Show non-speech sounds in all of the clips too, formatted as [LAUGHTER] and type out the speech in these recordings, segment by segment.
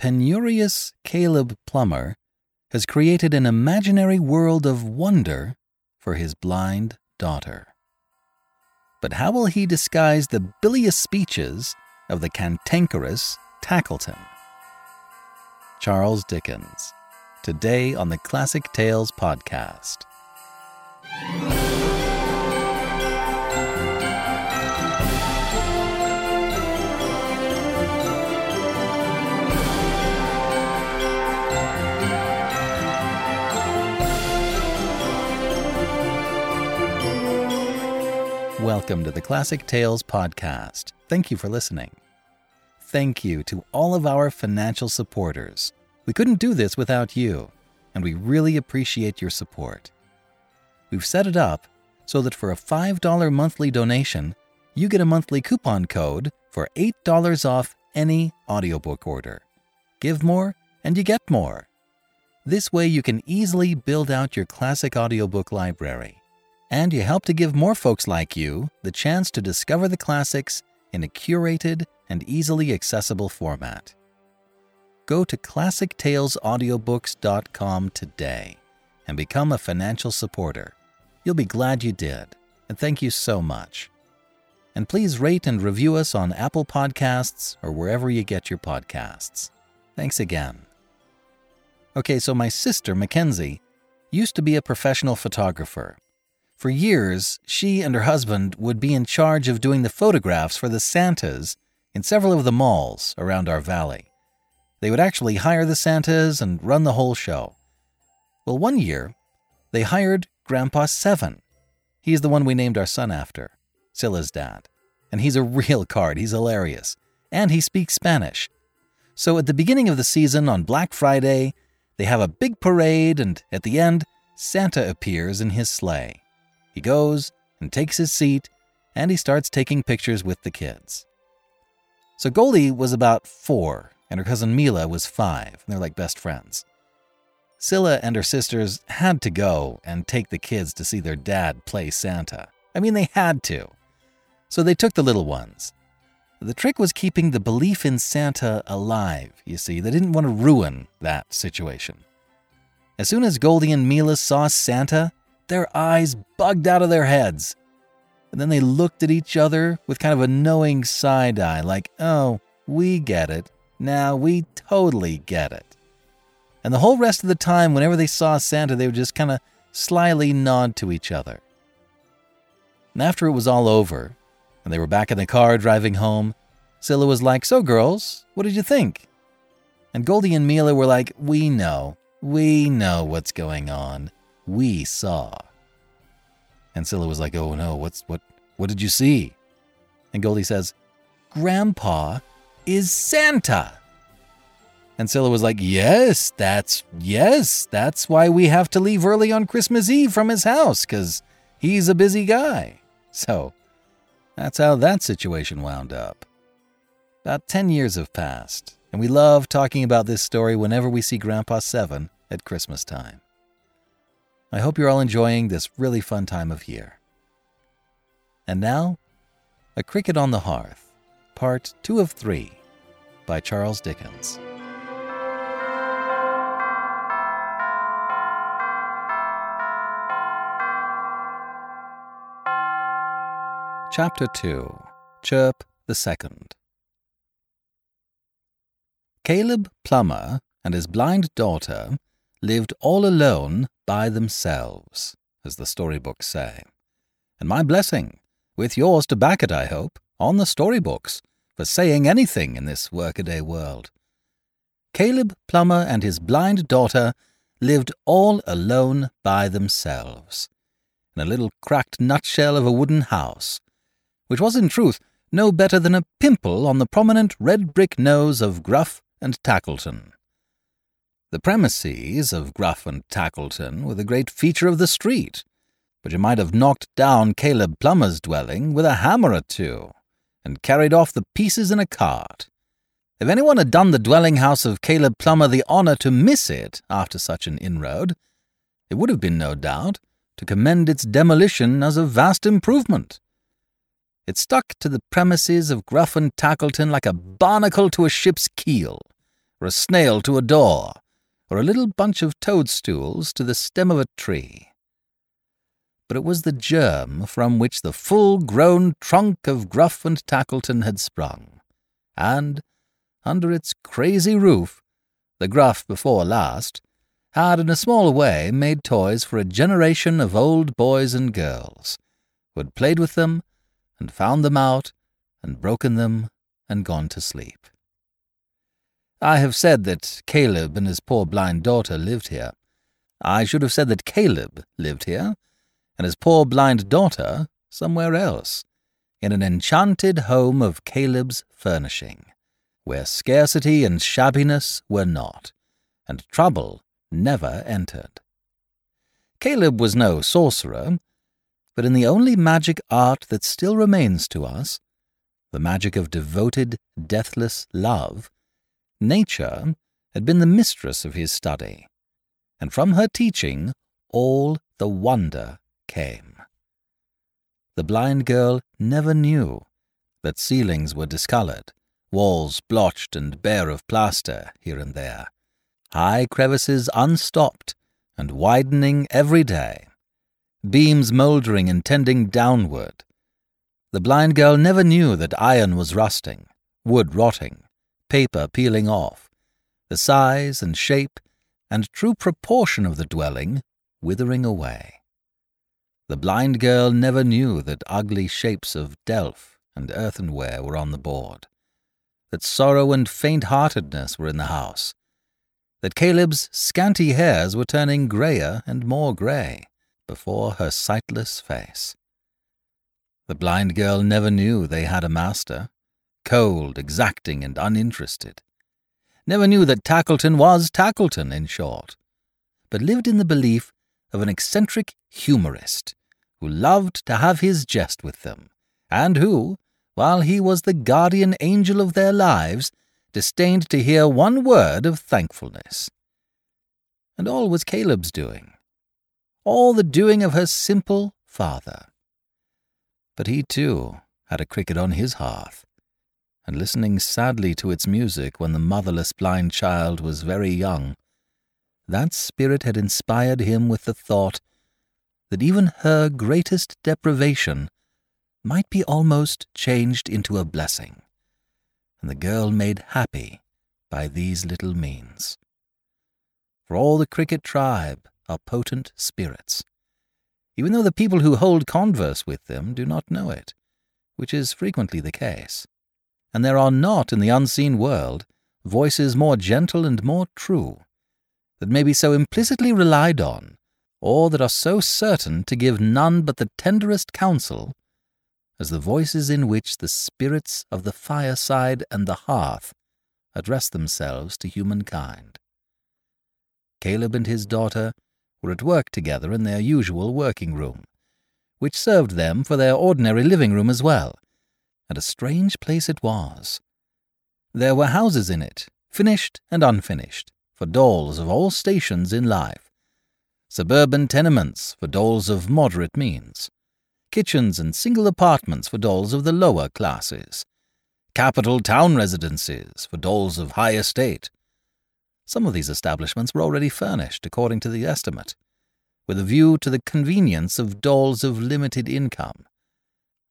penurious Caleb Plummer has created an imaginary world of wonder for his blind daughter. But how will he disguise the bilious speeches of the cantankerous Tackleton? Charles Dickens, today on the Classic Tales podcast. Welcome to the Classic Tales podcast. Thank you for listening. Thank you to all of our financial supporters. We couldn't do this without you, and we really appreciate your support. We've set it up so that for a $5 monthly donation, you get a monthly coupon code for $8 off any audiobook order. Give more, and you get more. This way, you can easily build out your classic audiobook library and you help to give more folks like you the chance to discover the classics in a curated and easily accessible format. Go to ClassicTalesAudiobooks.com today and become a financial supporter. You'll be glad you did, and thank you so much. And please rate and review us on Apple Podcasts or wherever you get your podcasts. Thanks again. Okay, so my sister, Mackenzie, used to be a professional photographer for years, she and her husband would be in charge of doing the photographs for the Santas in several of the malls around our valley. They would actually hire the Santas and run the whole show. Well, one year, they hired Grandpa Seven. He's the one we named our son after, Silla's dad. And he's a real card, he's hilarious. And he speaks Spanish. So at the beginning of the season on Black Friday, they have a big parade, and at the end, Santa appears in his sleigh. He goes and takes his seat, and he starts taking pictures with the kids. So Goldie was about four, and her cousin Mila was five. and They're like best friends. Silla and her sisters had to go and take the kids to see their dad play Santa. I mean, they had to. So they took the little ones. The trick was keeping the belief in Santa alive, you see. They didn't want to ruin that situation. As soon as Goldie and Mila saw Santa, their eyes bugged out of their heads. And then they looked at each other with kind of a knowing side eye, like, oh, we get it. Now we totally get it. And the whole rest of the time, whenever they saw Santa, they would just kind of slyly nod to each other. And after it was all over, and they were back in the car driving home, Silla was like, So, girls, what did you think? And Goldie and Mila were like, We know. We know what's going on we saw. And Silla was like, Oh no, what's what what did you see? And Goldie says, Grandpa is Santa. And Silla was like, Yes, that's yes, that's why we have to leave early on Christmas Eve from his house, because he's a busy guy. So that's how that situation wound up. About 10 years have passed, and we love talking about this story whenever we see Grandpa Seven at Christmas time. I hope you're all enjoying this really fun time of year. And now, A Cricket on the Hearth, Part 2 of 3 by Charles Dickens. Chapter 2 Chirp the Second Caleb Plummer and his blind daughter lived all alone by themselves, as the storybooks say. And my blessing, with yours to back it, I hope, on the storybooks, for saying anything in this workaday world. Caleb Plummer and his blind daughter lived all alone by themselves, in a little cracked nutshell of a wooden house, which was in truth no better than a pimple on the prominent red brick nose of Gruff and Tackleton. The premises of Gruff and Tackleton were the great feature of the street, but you might have knocked down Caleb Plummer's dwelling with a hammer or two, and carried off the pieces in a cart. If anyone had done the dwelling house of Caleb Plummer the honour to miss it after such an inroad, it would have been, no doubt, to commend its demolition as a vast improvement. It stuck to the premises of Gruff and Tackleton like a barnacle to a ship's keel, or a snail to a door, or a little bunch of toadstools to the stem of a tree. But it was the germ from which the full grown trunk of Gruff and Tackleton had sprung, and, under its crazy roof, the Gruff before last, had in a small way made toys for a generation of old boys and girls, who had played with them, and found them out, and broken them, and gone to sleep. I have said that Caleb and his poor blind daughter lived here. I should have said that Caleb lived here, and his poor blind daughter somewhere else, in an enchanted home of Caleb's furnishing, where scarcity and shabbiness were not, and trouble never entered. Caleb was no sorcerer, but in the only magic art that still remains to us, the magic of devoted, deathless love, Nature had been the mistress of his study, and from her teaching all the wonder came. The blind girl never knew that ceilings were discoloured, walls blotched and bare of plaster here and there, high crevices unstopped and widening every day, beams mouldering and tending downward. The blind girl never knew that iron was rusting, wood rotting, paper peeling off, the size and shape and true proportion of the dwelling withering away. The blind girl never knew that ugly shapes of delf and earthenware were on the board, that sorrow and faint-heartedness were in the house, that Caleb's scanty hairs were turning greyer and more grey before her sightless face. The blind girl never knew they had a master, cold, exacting, and uninterested. Never knew that Tackleton was Tackleton, in short, but lived in the belief of an eccentric humorist who loved to have his jest with them, and who, while he was the guardian angel of their lives, disdained to hear one word of thankfulness. And all was Caleb's doing, all the doing of her simple father. But he, too, had a cricket on his hearth, and listening sadly to its music when the motherless blind child was very young, that spirit had inspired him with the thought that even her greatest deprivation might be almost changed into a blessing, and the girl made happy by these little means. For all the cricket tribe are potent spirits, even though the people who hold converse with them do not know it, which is frequently the case and there are not in the unseen world voices more gentle and more true, that may be so implicitly relied on, or that are so certain to give none but the tenderest counsel, as the voices in which the spirits of the fireside and the hearth address themselves to humankind. Caleb and his daughter were at work together in their usual working room, which served them for their ordinary living room as well, and a strange place it was. There were houses in it, finished and unfinished, for dolls of all stations in life, suburban tenements for dolls of moderate means, kitchens and single apartments for dolls of the lower classes, capital town residences for dolls of high estate. Some of these establishments were already furnished according to the estimate, with a view to the convenience of dolls of limited income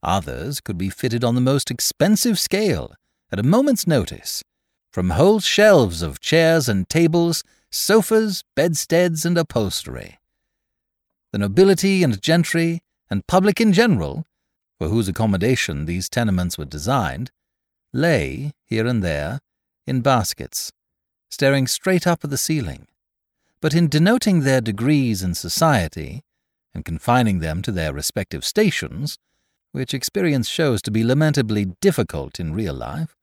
Others could be fitted on the most expensive scale, at a moment's notice, from whole shelves of chairs and tables, sofas, bedsteads, and upholstery. The nobility and gentry, and public in general, for whose accommodation these tenements were designed, lay, here and there, in baskets, staring straight up at the ceiling. But in denoting their degrees in society, and confining them to their respective stations, which experience shows to be lamentably difficult in real life,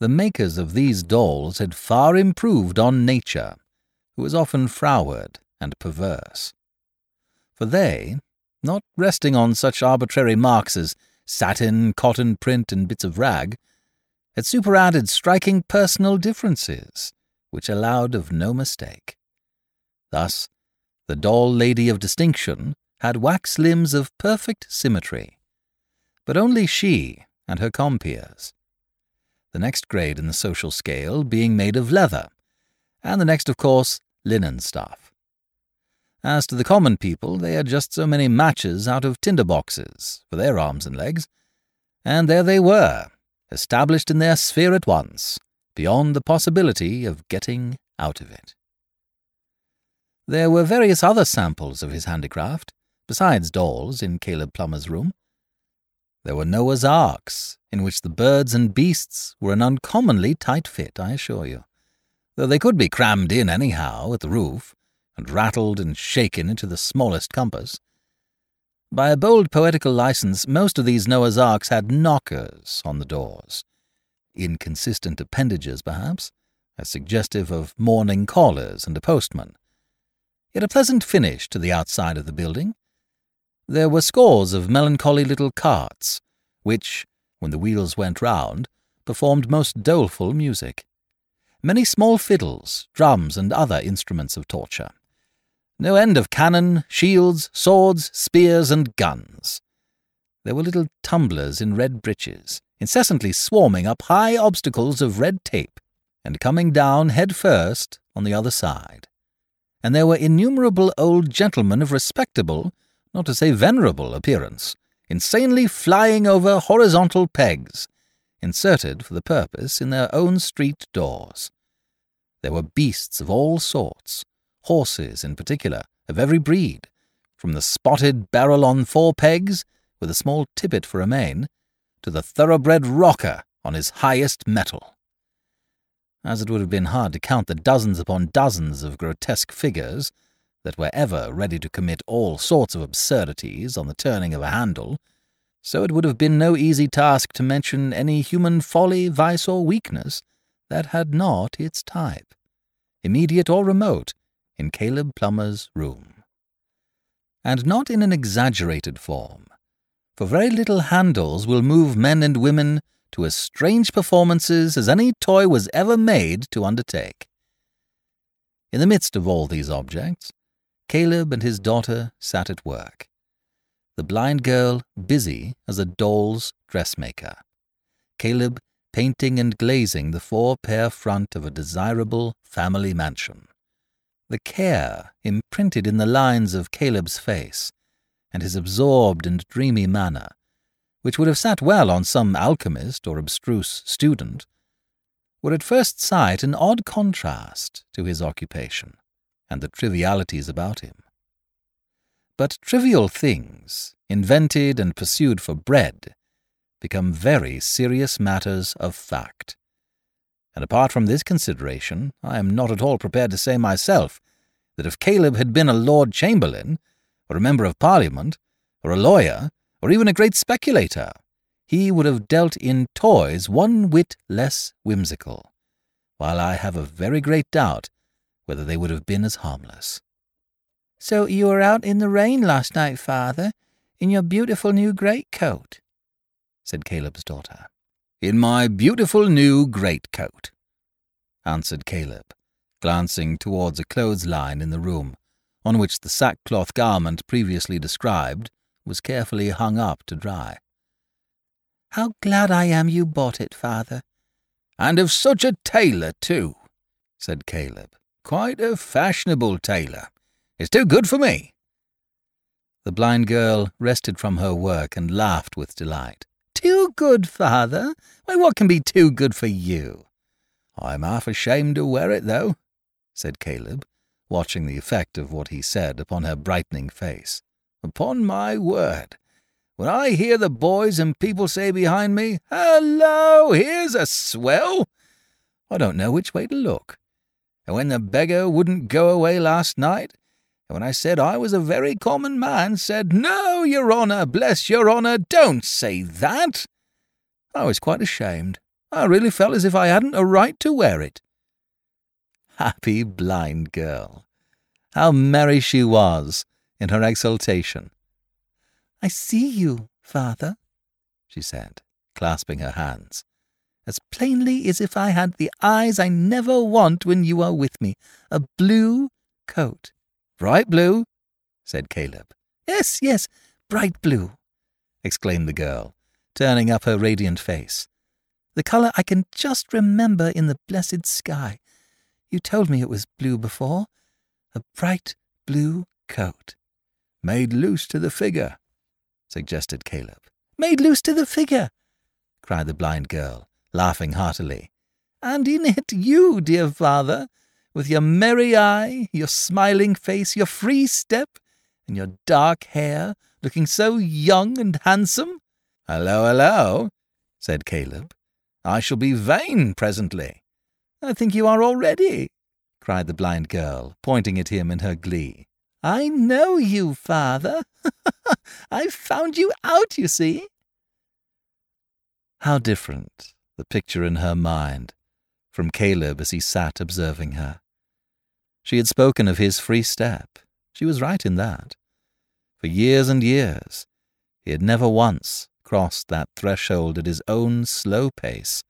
the makers of these dolls had far improved on nature, who was often froward and perverse. For they, not resting on such arbitrary marks as satin, cotton print, and bits of rag, had superadded striking personal differences, which allowed of no mistake. Thus, the doll lady of distinction had wax limbs of perfect symmetry, but only she and her compeers. the next grade in the social scale being made of leather, and the next, of course, linen stuff. As to the common people, they had just so many matches out of tinder boxes for their arms and legs, and there they were, established in their sphere at once, beyond the possibility of getting out of it. There were various other samples of his handicraft, besides dolls, in Caleb Plummer's room. There were Noah's Arks, in which the birds and beasts were an uncommonly tight fit, I assure you, though they could be crammed in anyhow at the roof, and rattled and shaken into the smallest compass. By a bold poetical license, most of these Noah's Arks had knockers on the doors. Inconsistent appendages, perhaps, as suggestive of morning callers and a postman. Yet a pleasant finish to the outside of the building, there were scores of melancholy little carts, which, when the wheels went round, performed most doleful music. Many small fiddles, drums, and other instruments of torture. No end of cannon, shields, swords, spears, and guns. There were little tumblers in red breeches, incessantly swarming up high obstacles of red tape, and coming down head first on the other side. And there were innumerable old gentlemen of respectable, not to say venerable appearance, insanely flying over horizontal pegs, inserted for the purpose in their own street doors. There were beasts of all sorts, horses in particular, of every breed, from the spotted barrel on four pegs, with a small tippet for a mane, to the thoroughbred rocker on his highest mettle. As it would have been hard to count the dozens upon dozens of grotesque figures, that were ever ready to commit all sorts of absurdities on the turning of a handle, so it would have been no easy task to mention any human folly, vice, or weakness that had not its type, immediate or remote, in Caleb Plummer's room. And not in an exaggerated form, for very little handles will move men and women to as strange performances as any toy was ever made to undertake. In the midst of all these objects, Caleb and his daughter sat at work. The blind girl busy as a doll's dressmaker. Caleb painting and glazing the four pair front of a desirable family mansion. The care imprinted in the lines of Caleb's face, and his absorbed and dreamy manner, which would have sat well on some alchemist or abstruse student, were at first sight an odd contrast to his occupation and the trivialities about him. But trivial things, invented and pursued for bread, become very serious matters of fact. And apart from this consideration, I am not at all prepared to say myself that if Caleb had been a Lord Chamberlain, or a Member of Parliament, or a lawyer, or even a great speculator, he would have dealt in toys one whit less whimsical, while I have a very great doubt whether they would have been as harmless. So you were out in the rain last night, father, in your beautiful new greatcoat, said Caleb's daughter. In my beautiful new greatcoat, answered Caleb, glancing towards a clothesline in the room, on which the sackcloth garment previously described was carefully hung up to dry. How glad I am you bought it, father. And of such a tailor, too, said Caleb, Quite a fashionable tailor. It's too good for me. The blind girl rested from her work and laughed with delight. Too good, father? Why, what can be too good for you? I'm half ashamed to wear it, though, said Caleb, watching the effect of what he said upon her brightening face. Upon my word, when I hear the boys and people say behind me, Hello, here's a swell, I don't know which way to look and when the beggar wouldn't go away last night, and when I said I was a very common man, said, No, your honour, bless your honour, don't say that. I was quite ashamed. I really felt as if I hadn't a right to wear it. Happy blind girl! How merry she was in her exultation. I see you, father, she said, clasping her hands as plainly as if I had the eyes I never want when you are with me. A blue coat. Bright blue, said Caleb. Yes, yes, bright blue, exclaimed the girl, turning up her radiant face. The colour I can just remember in the blessed sky. You told me it was blue before. A bright blue coat. Made loose to the figure, suggested Caleb. Made loose to the figure, cried the blind girl, laughing heartily. And in it you, dear father, with your merry eye, your smiling face, your free step, and your dark hair, looking so young and handsome. Hello, hello, said Caleb. I shall be vain presently. I think you are already, cried the blind girl, pointing at him in her glee. I know you, father. [LAUGHS] I've found you out, you see. How different, the picture in her mind, from Caleb as he sat observing her. She had spoken of his free step. She was right in that. For years and years, he had never once crossed that threshold at his own slow pace,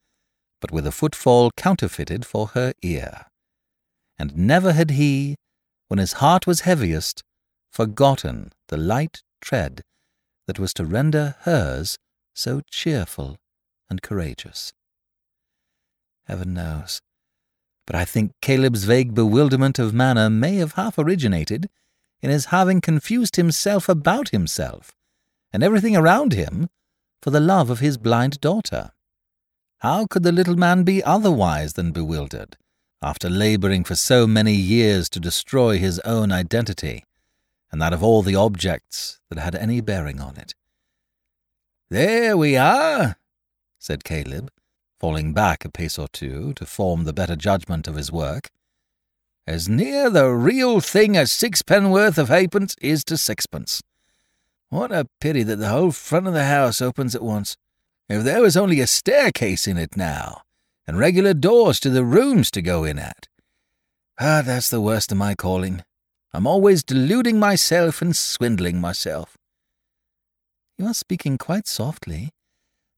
but with a footfall counterfeited for her ear. And never had he, when his heart was heaviest, forgotten the light tread that was to render hers so cheerful and courageous. Heaven knows, but I think Caleb's vague bewilderment of manner may have half originated in his having confused himself about himself and everything around him for the love of his blind daughter. How could the little man be otherwise than bewildered, after labouring for so many years to destroy his own identity, and that of all the objects that had any bearing on it? There we are, said Caleb, falling back a pace or two to form the better judgment of his work. As near the real thing as sixpenn'orth of halfpence is to sixpence. What a pity that the whole front of the house opens at once. If there was only a staircase in it now, and regular doors to the rooms to go in at. Ah, that's the worst of my calling. I'm always deluding myself and swindling myself. You are speaking quite softly.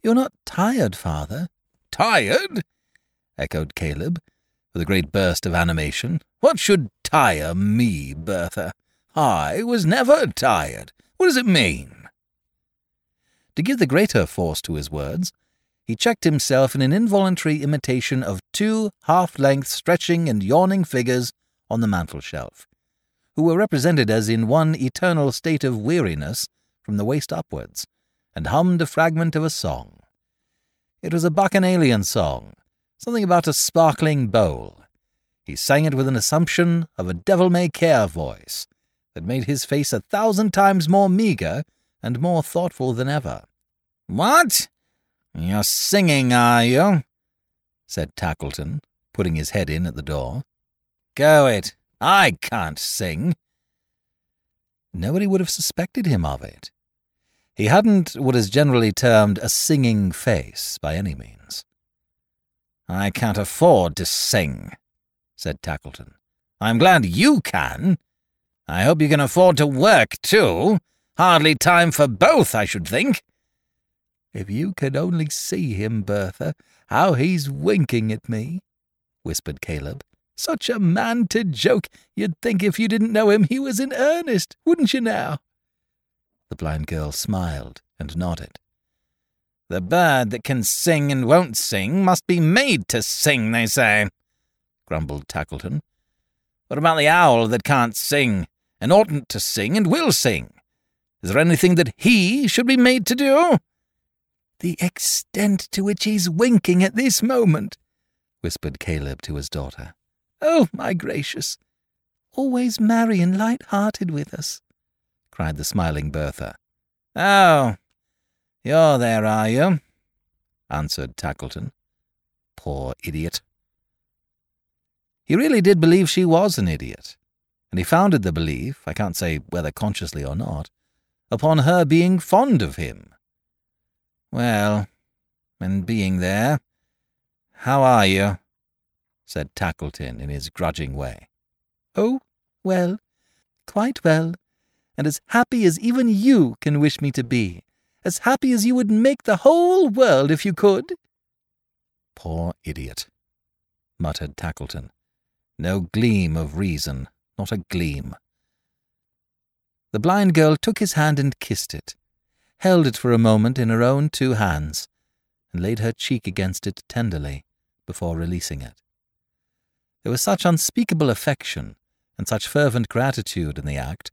You're not tired, father. Tired? echoed Caleb, with a great burst of animation. What should tire me, Bertha? I was never tired. What does it mean? To give the greater force to his words, he checked himself in an involuntary imitation of two half-length stretching and yawning figures on the mantel-shelf, who were represented as in one eternal state of weariness from the waist upwards, and hummed a fragment of a song. It was a bacchanalian song, something about a sparkling bowl. He sang it with an assumption of a devil-may-care voice that made his face a thousand times more meagre and more thoughtful than ever. What? You're singing, are you? said Tackleton, putting his head in at the door. Go it. I can't sing. Nobody would have suspected him of it. He hadn't what is generally termed a singing face, by any means. I can't afford to sing, said Tackleton. I'm glad you can. I hope you can afford to work, too. Hardly time for both, I should think. If you could only see him, Bertha, how he's winking at me, whispered Caleb. Such a man to joke, you'd think if you didn't know him he was in earnest, wouldn't you now? The blind girl smiled and nodded. The bird that can sing and won't sing must be made to sing, they say, grumbled Tackleton. What about the owl that can't sing, and oughtn't to sing, and will sing? Is there anything that he should be made to do? The extent to which he's winking at this moment, whispered Caleb to his daughter. Oh, my gracious! Always merry and light-hearted with us, cried the smiling Bertha. Oh, you're there, are you? answered Tackleton. Poor idiot. He really did believe she was an idiot, and he founded the belief, I can't say whether consciously or not, upon her being fond of him. Well, and being there, how are you? said Tackleton in his grudging way. Oh, well, quite well, and as happy as even you can wish me to be, as happy as you would make the whole world if you could. Poor idiot, muttered Tackleton. No gleam of reason, not a gleam. The blind girl took his hand and kissed it, held it for a moment in her own two hands, and laid her cheek against it tenderly before releasing it. There was such unspeakable affection and such fervent gratitude in the act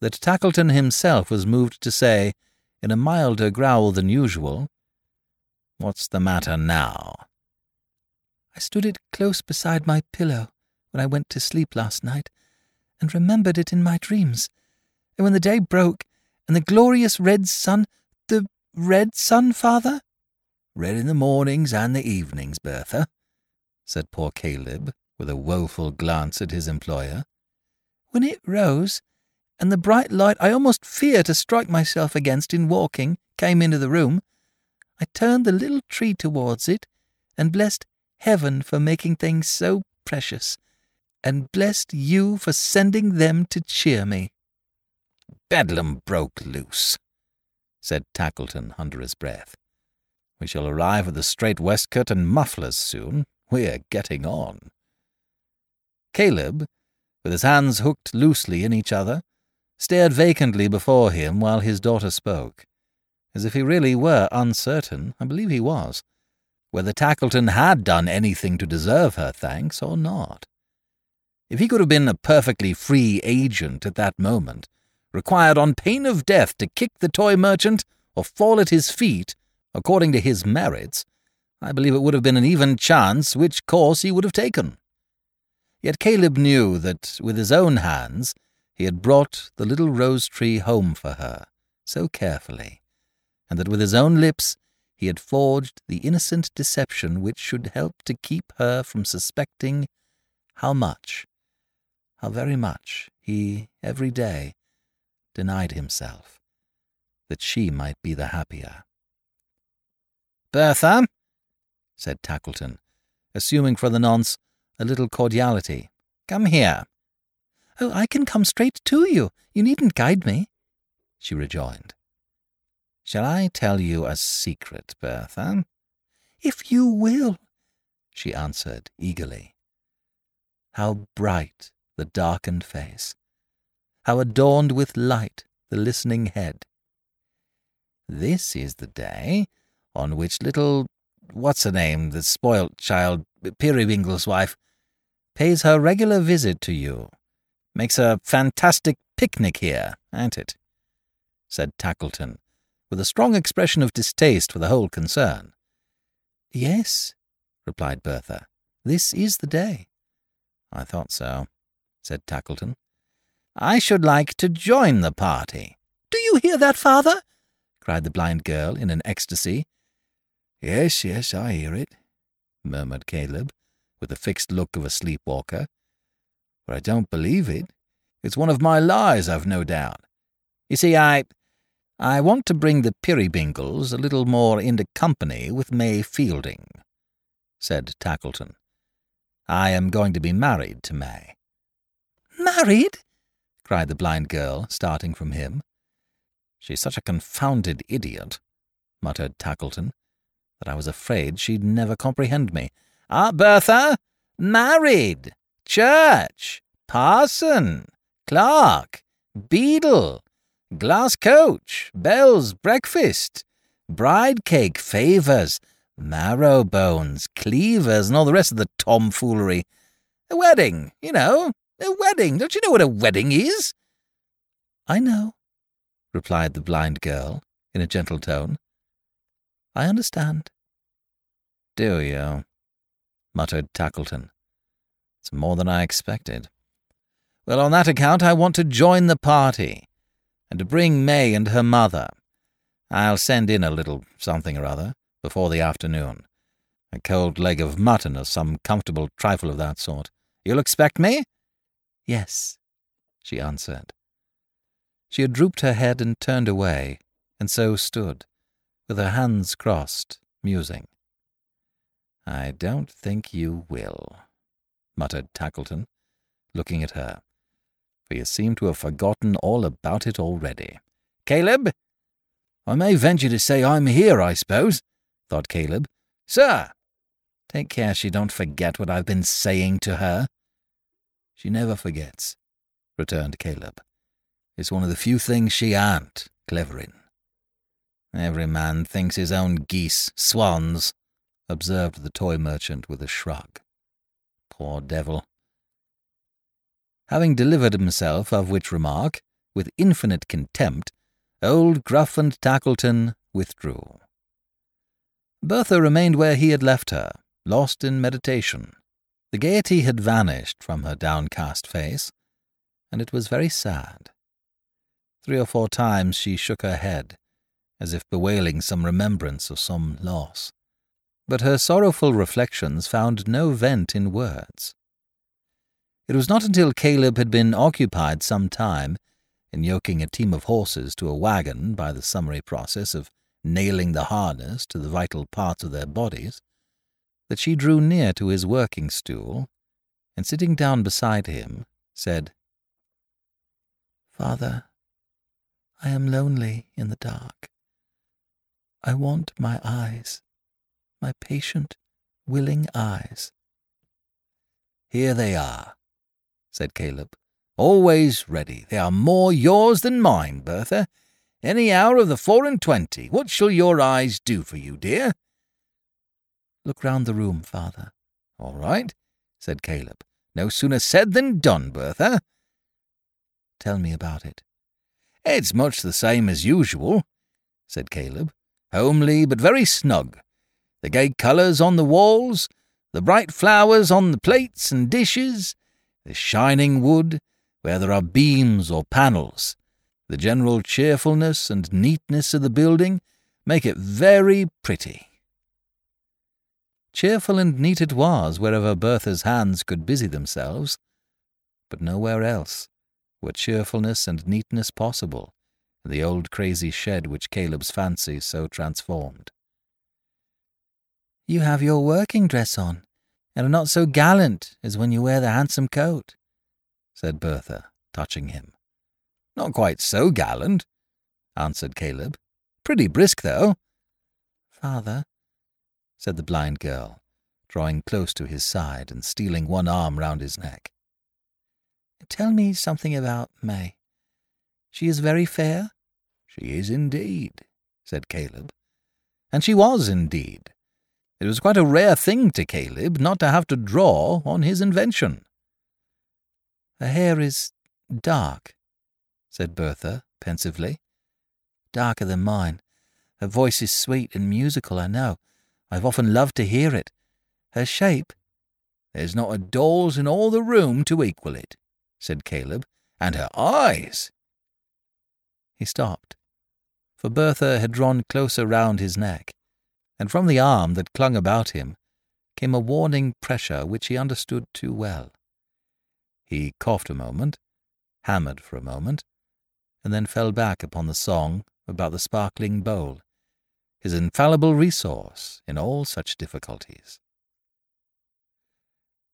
that Tackleton himself was moved to say, in a milder growl than usual, What's the matter now? I stood it close beside my pillow when I went to sleep last night, and remembered it in my dreams. And when the day broke, and the glorious red sun, the red sun, father? Red in the mornings and the evenings, Bertha, said poor Caleb, with a woeful glance at his employer. When it rose, and the bright light I almost fear to strike myself against in walking came into the room, I turned the little tree towards it, and blessed heaven for making things so precious, and blessed you for sending them to cheer me. Bedlam broke loose, said Tackleton under his breath. We shall arrive at the strait waistcoat and mufflers soon. We're getting on. Caleb, with his hands hooked loosely in each other, stared vacantly before him while his daughter spoke, as if he really were uncertain, I believe he was, whether Tackleton had done anything to deserve her thanks or not. If he could have been a perfectly free agent at that moment, required on pain of death to kick the toy merchant or fall at his feet, according to his merits, I believe it would have been an even chance which course he would have taken. Yet Caleb knew that with his own hands he had brought the little rose tree home for her, so carefully, and that with his own lips he had forged the innocent deception which should help to keep her from suspecting how much, how very much, he, every day, denied himself, that she might be the happier. Bertha, said Tackleton, assuming for the nonce a little cordiality, come here. Oh, I can come straight to you. You needn't guide me, she rejoined. Shall I tell you a secret, Bertha? If you will, she answered eagerly. How bright the darkened face! How adorned with light the listening head! This is the day on which little what's her name, the spoilt child, Peerybingle's wife, pays her regular visit to you. Makes a fantastic picnic here, ain't it? said Tackleton, with a strong expression of distaste for the whole concern. Yes, replied Bertha. This is the day. I thought so, said Tackleton. I should like to join the party. Do you hear that, father? cried the blind girl in an ecstasy. Yes, yes, I hear it, murmured Caleb, with the fixed look of a sleepwalker. But I don't believe it. It's one of my lies, I've no doubt. You see, I I want to bring the Peerybingles a little more into company with May Fielding, said Tackleton. I am going to be married to May. Married? cried the blind girl, starting from him. She's such a confounded idiot, muttered Tackleton, that I was afraid she'd never comprehend me. Ah, Bertha? Married! Church! Parson! Clerk! Beadle! glass coach, bells, breakfast, bride cake, favours, marrow bones, cleavers, and all the rest of the tomfoolery. A wedding, you know, a wedding. Don't you know what a wedding is? I know, replied the blind girl in a gentle tone. I understand. Do you? muttered Tackleton. It's more than I expected. Well, on that account, I want to join the party and to bring May and her mother. I'll send in a little something or other before the afternoon. A cold leg of mutton or some comfortable trifle of that sort. You'll expect me? Yes, she answered. She had drooped her head and turned away, and so stood, with her hands crossed, musing. I don't think you will, muttered Tackleton, looking at her for you seem to have forgotten all about it already. Caleb? I may venture to say I'm here, I suppose, thought Caleb. Sir! Take care she don't forget what I've been saying to her. She never forgets, returned Caleb. It's one of the few things she aren't clever in. Every man thinks his own geese swans, observed the toy merchant with a shrug. Poor devil. Having delivered himself of which remark, with infinite contempt, old Gruff and Tackleton withdrew. Bertha remained where he had left her, lost in meditation. The gaiety had vanished from her downcast face, and it was very sad. Three or four times she shook her head, as if bewailing some remembrance of some loss. But her sorrowful reflections found no vent in words. It was not until Caleb had been occupied some time in yoking a team of horses to a wagon by the summary process of nailing the harness to the vital parts of their bodies, that she drew near to his working stool, and sitting down beside him, said, Father, I am lonely in the dark. I want my eyes, my patient, willing eyes. Here they are, said Caleb. Always ready. They are more yours than mine, Bertha. Any hour of the four and twenty. What shall your eyes do for you, dear? Look round the room, father. All right, said Caleb. No sooner said than done, Bertha. Tell me about it. It's much the same as usual, said Caleb. Homely, but very snug. The gay colours on the walls, the bright flowers on the plates and dishes, the shining wood, where there are beams or panels, the general cheerfulness and neatness of the building make it very pretty. Cheerful and neat it was wherever Bertha's hands could busy themselves, but nowhere else were cheerfulness and neatness possible in the old crazy shed which Caleb's fancy so transformed. You have your working dress on, and are not so gallant as when you wear the handsome coat, said Bertha, touching him. Not quite so gallant, answered Caleb. Pretty brisk, though. Father, said the blind girl, drawing close to his side and stealing one arm round his neck. Tell me something about May. She is very fair? She is indeed, said Caleb. And she was indeed. It was quite a rare thing to Caleb not to have to draw on his invention. Her hair is dark, said Bertha pensively. Darker than mine. Her voice is sweet and musical, I know. I've often loved to hear it. Her shape. There's not a doll's in all the room to equal it, said Caleb. And her eyes. He stopped, for Bertha had drawn closer round his neck, and from the arm that clung about him came a warning pressure which he understood too well. He coughed a moment, hammered for a moment, and then fell back upon the song about the sparkling bowl, his infallible resource in all such difficulties.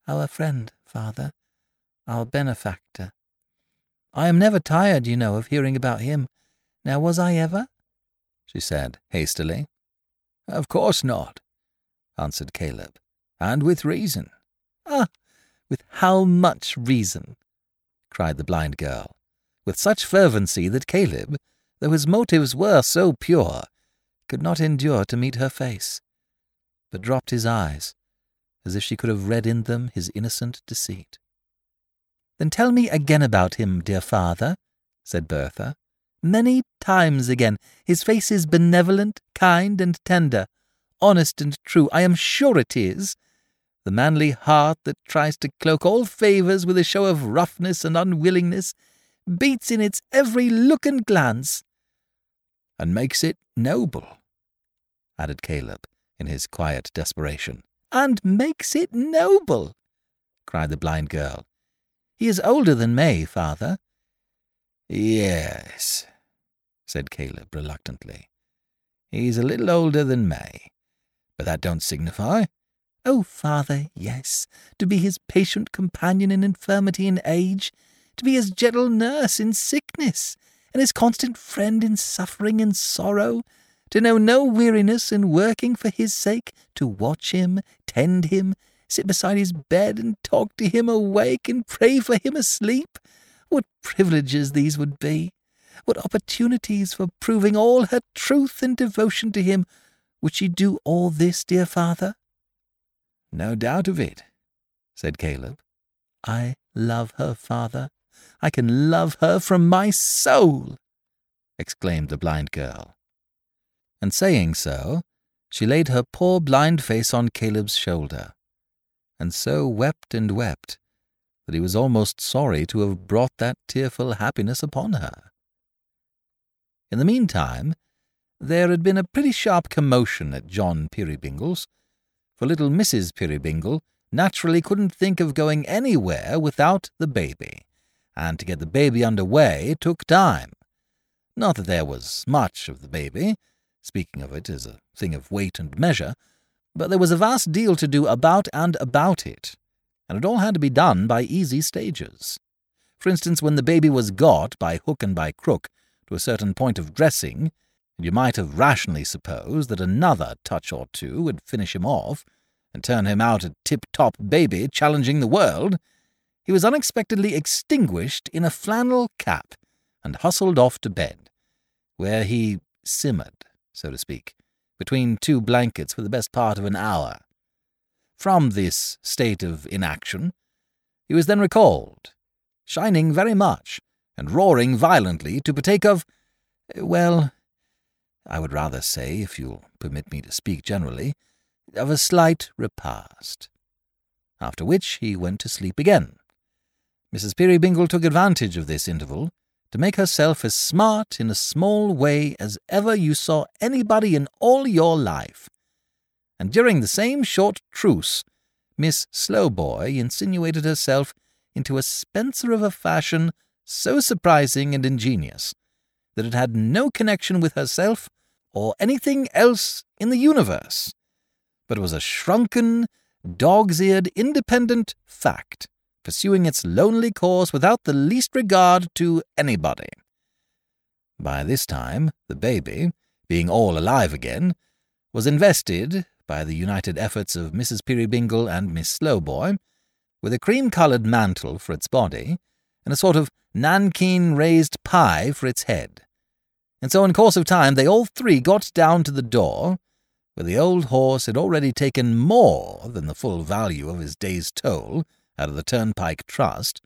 Our friend, father, our benefactor. I am never tired, you know, of hearing about him. Now, was I ever? she said hastily. Of course not, answered Caleb, and with reason. Ah, with how much reason? cried the blind girl, with such fervency that Caleb, though his motives were so pure, could not endure to meet her face, but dropped his eyes, as if she could have read in them his innocent deceit. Then tell me again about him, dear father, said Bertha. Many times again. His face is benevolent, kind, and tender, honest and true. I am sure it is. The manly heart that tries to cloak all favours with a show of roughness and unwillingness beats in its every look and glance. And makes it noble, added Caleb in his quiet desperation. And makes it noble, cried the blind girl. He is older than May, father. Yes, said Caleb reluctantly. He's a little older than May, but that don't signify. Oh, father, yes, to be his patient companion in infirmity and age, to be his gentle nurse in sickness, and his constant friend in suffering and sorrow, to know no weariness in working for his sake, to watch him, tend him, sit beside his bed and talk to him awake and pray for him asleep. What privileges these would be! what opportunities for proving all her truth and devotion to him would she do all this, dear father? No doubt of it, said Caleb. I love her, father. I can love her from my soul, exclaimed the blind girl. And saying so, she laid her poor blind face on Caleb's shoulder, and so wept and wept that he was almost sorry to have brought that tearful happiness upon her. In the meantime, there had been a pretty sharp commotion at John Peerybingle's, for little Mrs. Peerybingle naturally couldn't think of going anywhere without the baby, and to get the baby under way took time. Not that there was much of the baby, speaking of it as a thing of weight and measure, but there was a vast deal to do about and about it, and it all had to be done by easy stages. For instance, when the baby was got, by hook and by crook, to a certain point of dressing, and you might have rationally supposed that another touch or two would finish him off, and turn him out a tip-top baby challenging the world, he was unexpectedly extinguished in a flannel cap and hustled off to bed, where he simmered, so to speak, between two blankets for the best part of an hour. From this state of inaction, he was then recalled, shining very much, and roaring violently to partake of, well, I would rather say, if you'll permit me to speak generally, of a slight repast. After which he went to sleep again. Mrs. Peerybingle took advantage of this interval to make herself as smart in a small way as ever you saw anybody in all your life. And during the same short truce, Miss Slowboy insinuated herself into a Spencer of a fashion so surprising and ingenious that it had no connection with herself or anything else in the universe, but was a shrunken, dog's eared, independent fact, pursuing its lonely course without the least regard to anybody. By this time, the baby, being all alive again, was invested, by the united efforts of Mrs. Peerybingle and Miss Slowboy, with a cream-coloured mantle for its body, and a sort of nankeen raised pie for its head and so in course of time they all three got down to the door, where the old horse had already taken more than the full value of his day's toll out of the Turnpike Trust,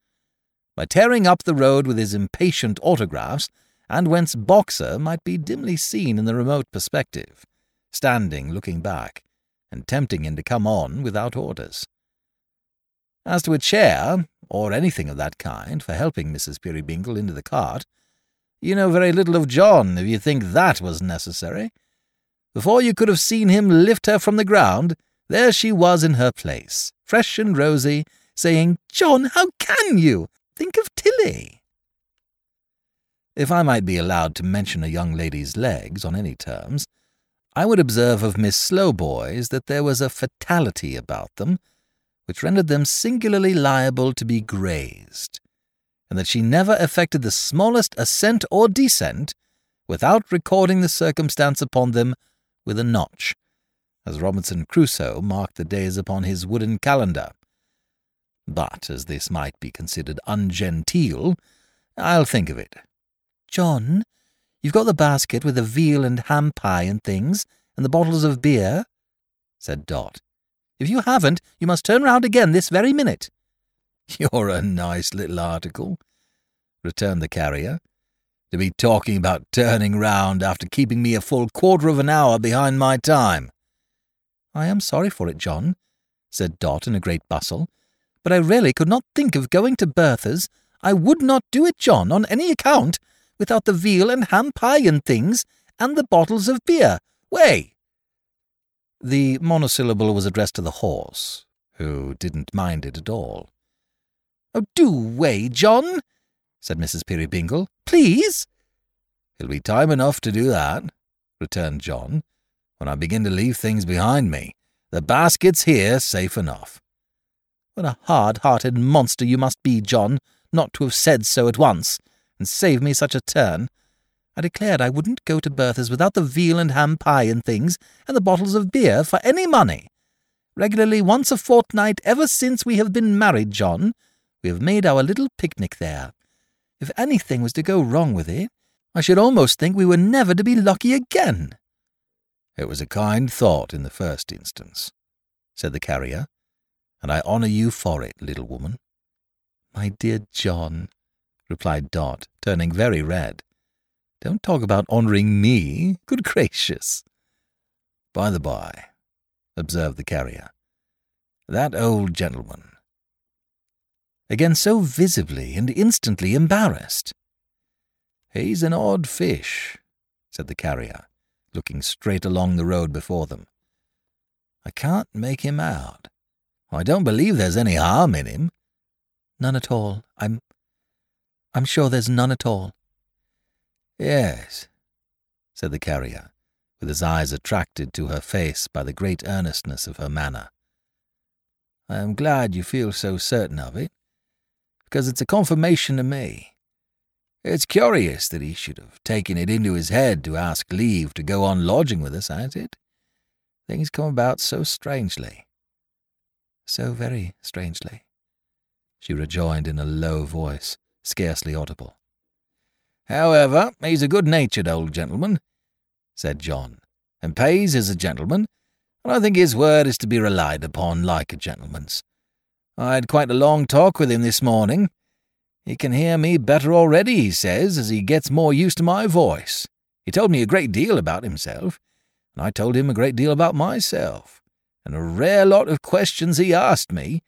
by tearing up the road with his impatient autographs, and whence Boxer might be dimly seen in the remote perspective, standing looking back, and tempting him to come on without orders. As to a chair, or anything of that kind, for helping Mrs. Peerybingle into the cart, you know very little of John if you think that was necessary. Before you could have seen him lift her from the ground, there she was in her place, fresh and rosy, saying, John, how can you? Think of Tilly. If I might be allowed to mention a young lady's legs on any terms, I would observe of Miss Slowboy's that there was a fatality about them which rendered them singularly liable to be grazed and that she never effected the smallest ascent or descent without recording the circumstance upon them with a notch, as Robinson Crusoe marked the days upon his wooden calendar. But as this might be considered ungenteel, I'll think of it. John, you've got the basket with the veal and ham pie and things, and the bottles of beer, said Dot. If you haven't, you must turn round again this very minute. [LAUGHS] You're a nice little article, returned the carrier, to be talking about turning round after keeping me a full quarter of an hour behind my time. I am sorry for it, John, said Dot in a great bustle, but I really could not think of going to Bertha's. I would not do it, John, on any account, without the veal and ham pie and things, and the bottles of beer. Way! The monosyllable was addressed to the horse, who didn't mind it at all. Oh, do way, John, said Mrs. Peerybingle. Please? It'll be time enough to do that, returned John, when I begin to leave things behind me. The basket's here, safe enough. What a hard-hearted monster you must be, John, not to have said so at once, and saved me such a turn. I declared I wouldn't go to Bertha's without the veal and ham pie and things, and the bottles of beer for any money. Regularly once a fortnight ever since we have been married, John, we have made our little picnic there. If anything was to go wrong with it, I should almost think we were never to be lucky again. It was a kind thought in the first instance, said the carrier, and I honour you for it, little woman. My dear John, replied Dot, turning very red. Don't talk about honouring me. Good gracious. By the by, observed the carrier, that old gentleman. Again so visibly and instantly embarrassed. He's an odd fish, said the carrier, looking straight along the road before them. I can't make him out. I don't believe there's any harm in him. None at all. I'm. I'm sure there's none at all. Yes, said the carrier, with his eyes attracted to her face by the great earnestness of her manner. I am glad you feel so certain of it, because it's a confirmation to me. It's curious that he should have taken it into his head to ask leave to go on lodging with us, ain't it? Things come about so strangely. So very strangely, she rejoined in a low voice, scarcely audible. However, he's a good-natured old gentleman, said John, and pays as a gentleman, and I think his word is to be relied upon like a gentleman's. I had quite a long talk with him this morning. He can hear me better already, he says, as he gets more used to my voice. He told me a great deal about himself, and I told him a great deal about myself, and a rare lot of questions he asked me.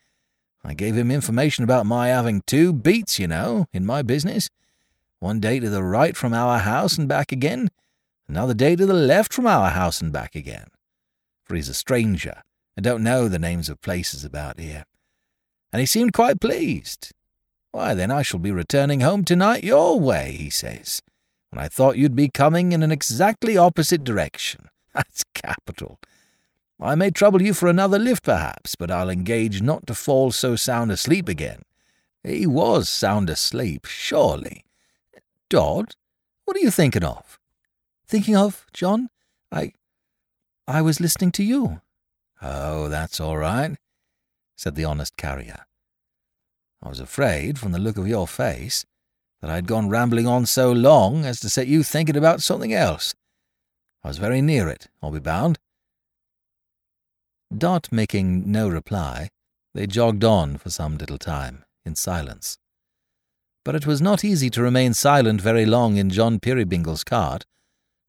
I gave him information about my having two beats, you know, in my business. One day to the right from our house and back again, another day to the left from our house and back again. For he's a stranger, and don't know the names of places about here. And he seemed quite pleased. Why, then I shall be returning home tonight your way, he says, when I thought you'd be coming in an exactly opposite direction. [LAUGHS] That's capital. I may trouble you for another lift, perhaps, but I'll engage not to fall so sound asleep again. He was sound asleep, surely. Dot, what are you thinking of? Thinking of, John? I. I was listening to you. Oh, that's all right, said the honest carrier. I was afraid, from the look of your face, that I had gone rambling on so long as to set you thinking about something else. I was very near it, I'll be bound. Dot making no reply, they jogged on for some little time, in silence. But it was not easy to remain silent very long in John Peerybingle's cart,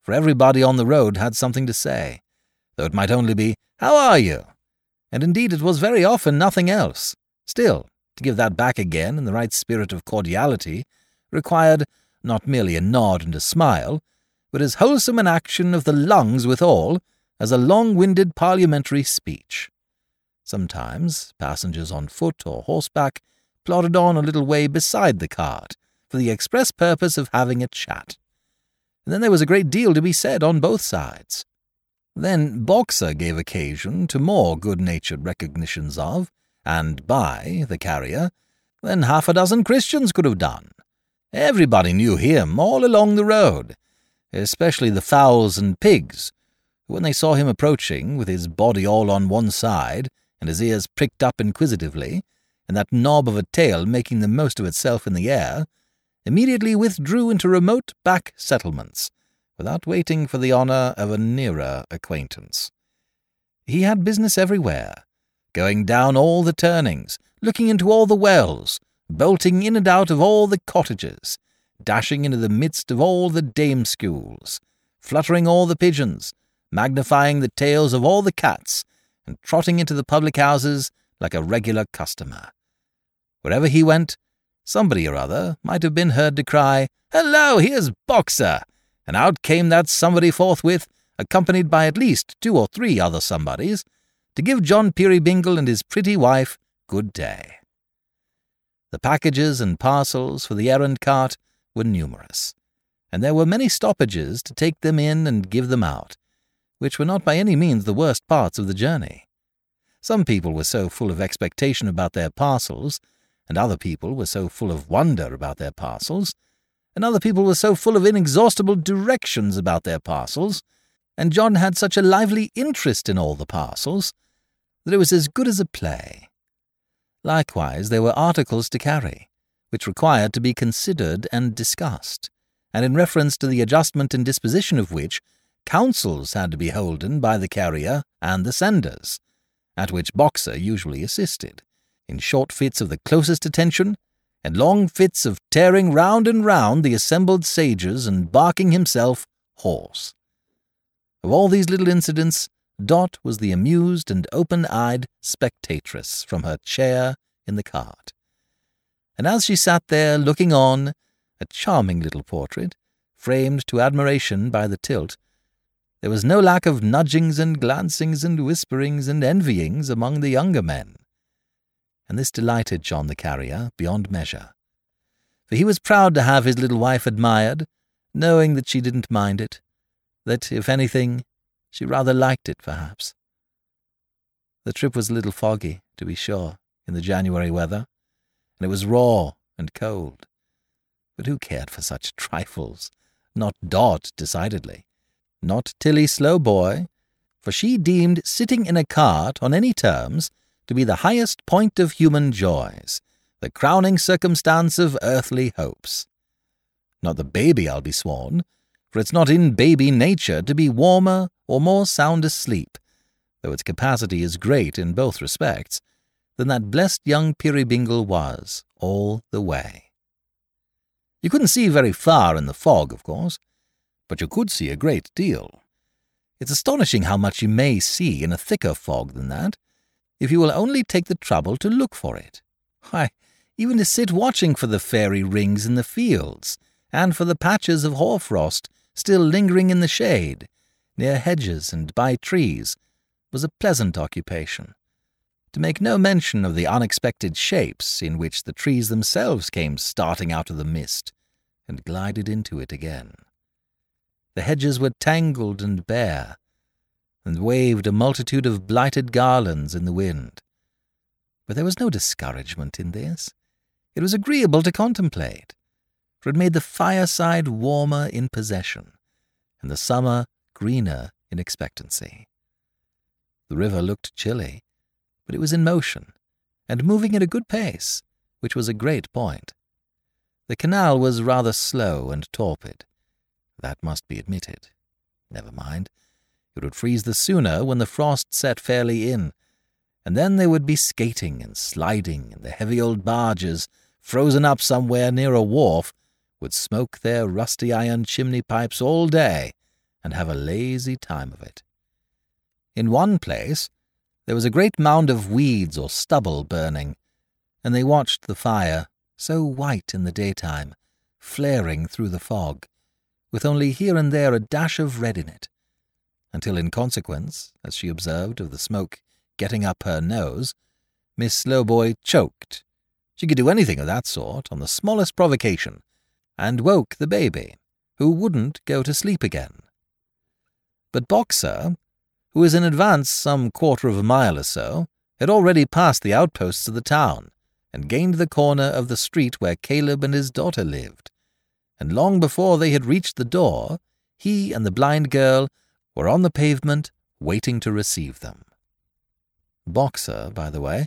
for everybody on the road had something to say, though it might only be, How are you? And indeed it was very often nothing else. Still, to give that back again in the right spirit of cordiality required not merely a nod and a smile, but as wholesome an action of the lungs withal as a long-winded parliamentary speech. Sometimes passengers on foot or horseback plodded on a little way beside the cart for the express purpose of having a chat. And then there was a great deal to be said on both sides. Then Boxer gave occasion to more good-natured recognitions of, and by, the carrier, than half a dozen Christians could have done. Everybody knew him all along the road, especially the fowls and pigs, when they saw him approaching, with his body all on one side, and his ears pricked up inquisitively, and that knob of a tail making the most of itself in the air, immediately withdrew into remote back settlements, without waiting for the honour of a nearer acquaintance. He had business everywhere, going down all the turnings, looking into all the wells, bolting in and out of all the cottages, dashing into the midst of all the dame schools, fluttering all the pigeons, magnifying the tails of all the cats, and trotting into the public houses like a regular customer. Wherever he went, somebody or other might have been heard to cry, Hello, here's Boxer! And out came that somebody forthwith, accompanied by at least two or three other somebodies, to give John Peerybingle and his pretty wife good day. The packages and parcels for the errand cart were numerous, and there were many stoppages to take them in and give them out, which were not by any means the worst parts of the journey. Some people were so full of expectation about their parcels, and other people were so full of wonder about their parcels, and other people were so full of inexhaustible directions about their parcels, and John had such a lively interest in all the parcels, that it was as good as a play. Likewise, there were articles to carry, which required to be considered and discussed, and in reference to the adjustment and disposition of which councils had to be holden by the carrier and the senders, at which Boxer usually assisted, in short fits of the closest attention, and long fits of tearing round and round the assembled sages and barking himself hoarse. Of all these little incidents, Dot was the amused and open-eyed spectatress from her chair in the cart. And as she sat there looking on, a charming little portrait, framed to admiration by the tilt, there was no lack of nudgings and glancings and whisperings and envyings among the younger men. And this delighted John the carrier beyond measure. For he was proud to have his little wife admired, knowing that she didn't mind it, that, if anything, she rather liked it, perhaps. The trip was a little foggy, to be sure, in the January weather, and it was raw and cold. But who cared for such trifles? Not Dot, decidedly. Not Tilly Slowboy, for she deemed sitting in a cart on any terms to be the highest point of human joys, the crowning circumstance of earthly hopes. Not the baby, I'll be sworn, for it's not in baby nature to be warmer or more sound asleep, though its capacity is great in both respects, than that blessed young Peerybingle was all the way. You couldn't see very far in the fog, of course, but you could see a great deal. It's astonishing how much you may see in a thicker fog than that, if you will only take the trouble to look for it. Why, even to sit watching for the fairy rings in the fields, and for the patches of hoarfrost still lingering in the shade, near hedges and by trees, was a pleasant occupation. To make no mention of the unexpected shapes in which the trees themselves came starting out of the mist and glided into it again. The hedges were tangled and bare, and waved a multitude of blighted garlands in the wind. But there was no discouragement in this. It was agreeable to contemplate, for it made the fireside warmer in possession, and the summer greener in expectancy. The river looked chilly, but it was in motion, and moving at a good pace, which was a great point. The canal was rather slow and torpid, that must be admitted. Never mind. It would freeze the sooner when the frost set fairly in, and then they would be skating and sliding, and the heavy old barges, frozen up somewhere near a wharf, would smoke their rusty iron chimney pipes all day and have a lazy time of it. In one place, there was a great mound of weeds or stubble burning, and they watched the fire, so white in the daytime, flaring through the fog, with only here and there a dash of red in it, until in consequence, as she observed of the smoke getting up her nose, Miss Slowboy choked. She could do anything of that sort on the smallest provocation, and woke the baby, who wouldn't go to sleep again. But Boxer, who was in advance some quarter of a mile or so, had already passed the outposts of the town, and gained the corner of the street where Caleb and his daughter lived and long before they had reached the door, he and the blind girl were on the pavement waiting to receive them. Boxer, by the way,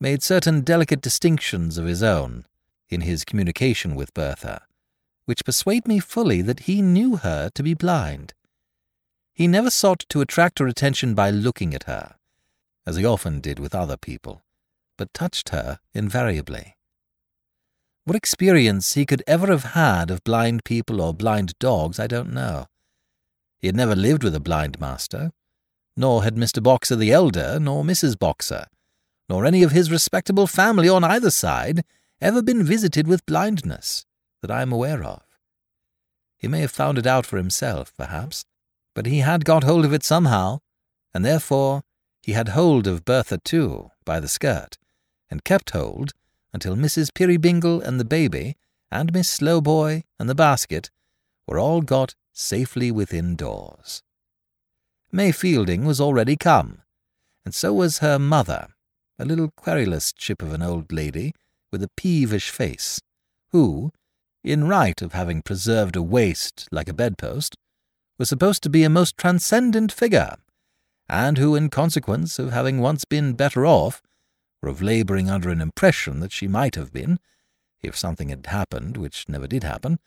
made certain delicate distinctions of his own in his communication with Bertha, which persuade me fully that he knew her to be blind. He never sought to attract her attention by looking at her, as he often did with other people, but touched her invariably. What experience he could ever have had of blind people or blind dogs, I don't know. He had never lived with a blind master, nor had Mr. Boxer the elder, nor Mrs. Boxer, nor any of his respectable family on either side ever been visited with blindness, that I am aware of. He may have found it out for himself, perhaps, but he had got hold of it somehow, and therefore he had hold of Bertha too, by the skirt, and kept hold until Mrs. Peerybingle and the baby, and Miss Slowboy and the basket, were all got safely within doors. May Fielding was already come, and so was her mother, a little querulous chip of an old lady with a peevish face, who, in right of having preserved a waist like a bedpost, was supposed to be a most transcendent figure, and who, in consequence of having once been better off, or of labouring under an impression that she might have been, if something had happened which never did happen,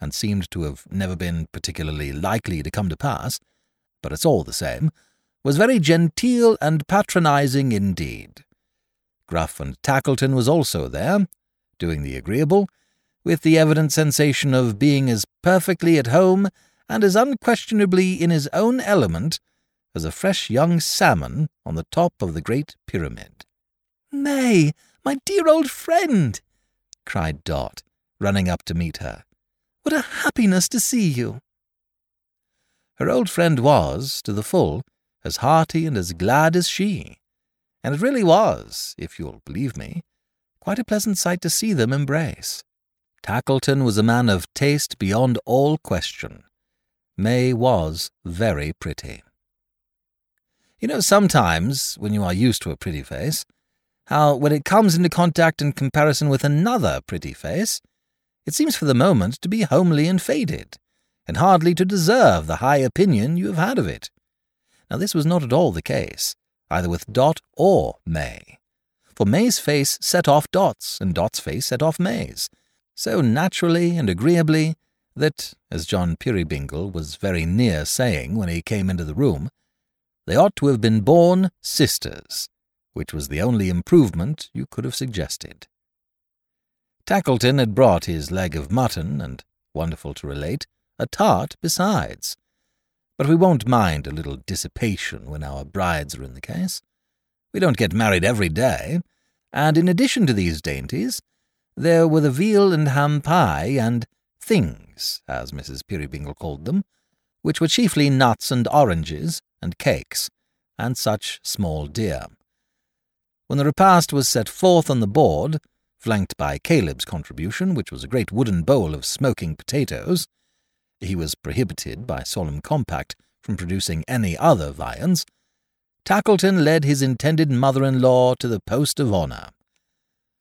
and seemed to have never been particularly likely to come to pass, but it's all the same, was very genteel and patronizing indeed. Gruff and Tackleton was also there, doing the agreeable, with the evident sensation of being as perfectly at home and as unquestionably in his own element as a fresh young salmon on the top of the Great Pyramid. May, my dear old friend, cried Dot, running up to meet her. What a happiness to see you! Her old friend was, to the full, as hearty and as glad as she, and it really was, if you'll believe me, quite a pleasant sight to see them embrace. Tackleton was a man of taste beyond all question. May was very pretty. You know, sometimes, when you are used to a pretty face, how when it comes into contact and comparison with another pretty face, it seems for the moment to be homely and faded, and hardly to deserve the high opinion you have had of it. Now this was not at all the case, either with Dot or May. For May's face set off Dot's, and Dot's face set off May's, so naturally and agreeably that, as John Peerybingle was very near saying when he came into the room, they ought to have been born sisters, which was the only improvement you could have suggested. Tackleton had brought his leg of mutton, and, wonderful to relate, a tart besides. But we won't mind a little dissipation when our brides are in the case. We don't get married every day, and in addition to these dainties, there were the veal and ham pie and things, as Mrs. Peerybingle called them, which were chiefly nuts and oranges and cakes, and such small deer. When the repast was set forth on the board, flanked by Caleb's contribution, which was a great wooden bowl of smoking potatoes, he was prohibited by solemn compact from producing any other viands, Tackleton led his intended mother-in-law to the post of honour.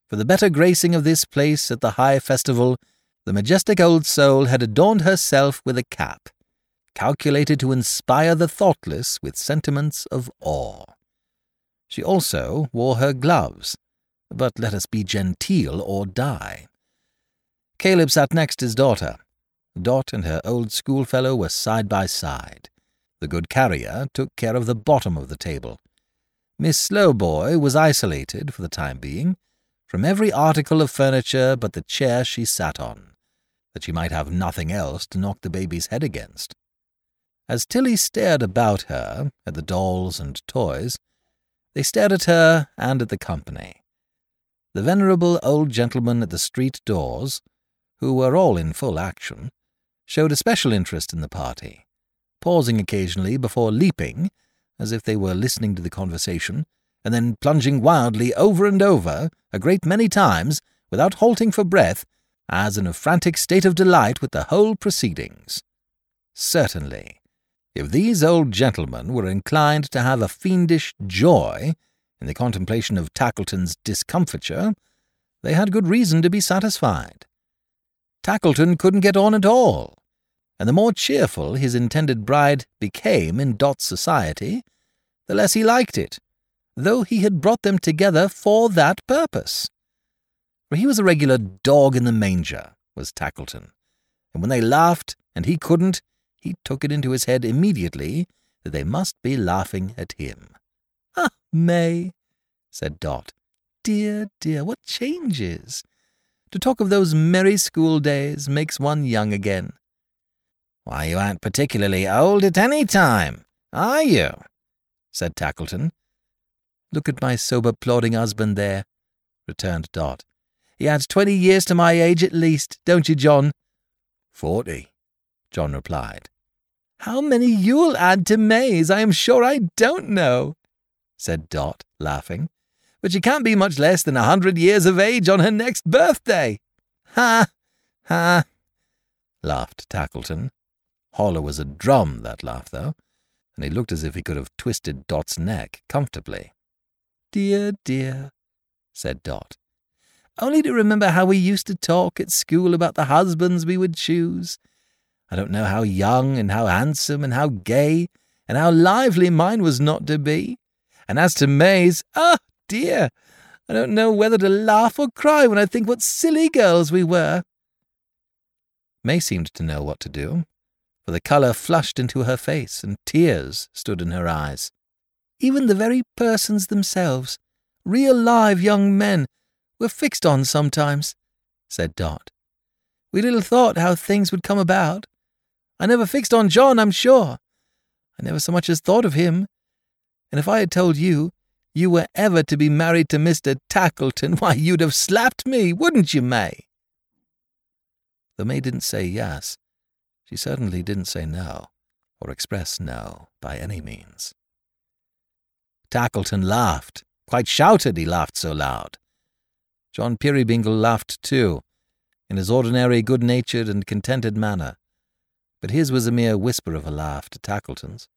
For the better gracing of this place at the high festival, the majestic old soul had adorned herself with a cap, calculated to inspire the thoughtless with sentiments of awe. She also wore her gloves, but let us be genteel or die. Caleb sat next his daughter. Dot and her old schoolfellow were side by side. The good carrier took care of the bottom of the table. Miss Slowboy was isolated, for the time being, from every article of furniture but the chair she sat on that she might have nothing else to knock the baby's head against. As Tilly stared about her at the dolls and toys, they stared at her and at the company. The venerable old gentlemen at the street doors, who were all in full action, showed a special interest in the party, pausing occasionally before leaping, as if they were listening to the conversation, and then plunging wildly over and over, a great many times, without halting for breath, as in a frantic state of delight with the whole proceedings. Certainly, if these old gentlemen were inclined to have a fiendish joy in the contemplation of Tackleton's discomfiture, they had good reason to be satisfied. Tackleton couldn't get on at all, and the more cheerful his intended bride became in Dot's society, the less he liked it, though he had brought them together for that purpose for he was a regular dog in the manger, was Tackleton, and when they laughed and he couldn't, he took it into his head immediately that they must be laughing at him. Ah, May, said Dot. Dear, dear, what changes! To talk of those merry school days makes one young again. Why, you aren't particularly old at any time, are you? said Tackleton. Look at my sober, plodding husband there, returned Dot. He adds twenty years to my age at least, don't you, John? Forty, John replied. How many you'll add to May's, I am sure I don't know, said Dot, laughing. But she can't be much less than a hundred years of age on her next birthday. Ha! Ha! laughed Tackleton. Hollow as a drum, that laugh, though, and he looked as if he could have twisted Dot's neck comfortably. Dear, dear, said Dot only to remember how we used to talk at school about the husbands we would choose. I don't know how young and how handsome and how gay and how lively mine was not to be. And as to May's, ah, oh dear, I don't know whether to laugh or cry when I think what silly girls we were. May seemed to know what to do, for the colour flushed into her face and tears stood in her eyes. Even the very persons themselves, real live young men, were fixed on sometimes, said Dot. We little thought how things would come about. I never fixed on John, I'm sure. I never so much as thought of him. And if I had told you you were ever to be married to Mr. Tackleton, [LAUGHS] why, you'd have slapped me, wouldn't you, May? The May didn't say yes, she certainly didn't say no, or express no by any means. Tackleton laughed, quite shouted he laughed so loud. John Peerybingle laughed too, in his ordinary good-natured and contented manner, but his was a mere whisper of a laugh to Tackleton's.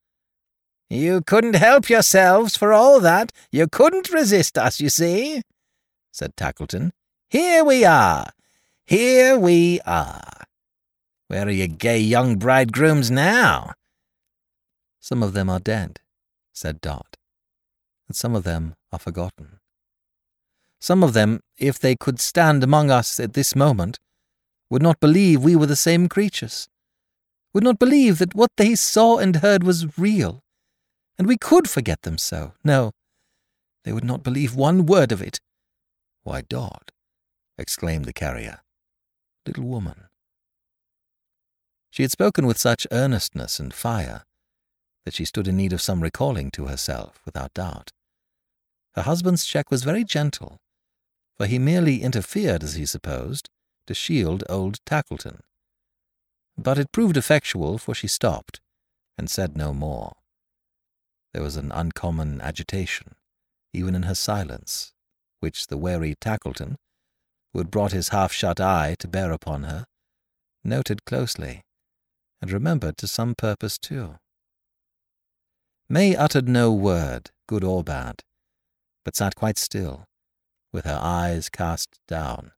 You couldn't help yourselves for all that. You couldn't resist us, you see, said Tackleton. Here we are. Here we are. Where are your gay young bridegrooms now? Some of them are dead, said Dot, and some of them are forgotten. Some of them, if they could stand among us at this moment, would not believe we were the same creatures, would not believe that what they saw and heard was real, and we could forget them so. No, they would not believe one word of it. Why, Dot, exclaimed the carrier, little woman, she had spoken with such earnestness and fire that she stood in need of some recalling to herself, without doubt. Her husband's check was very gentle, for he merely interfered, as he supposed, to shield old Tackleton. But it proved effectual, for she stopped, and said no more. There was an uncommon agitation, even in her silence, which the wary Tackleton, who had brought his half-shut eye to bear upon her, noted closely and remembered to some purpose too. May uttered no word, good or bad, but sat quite still, with her eyes cast down,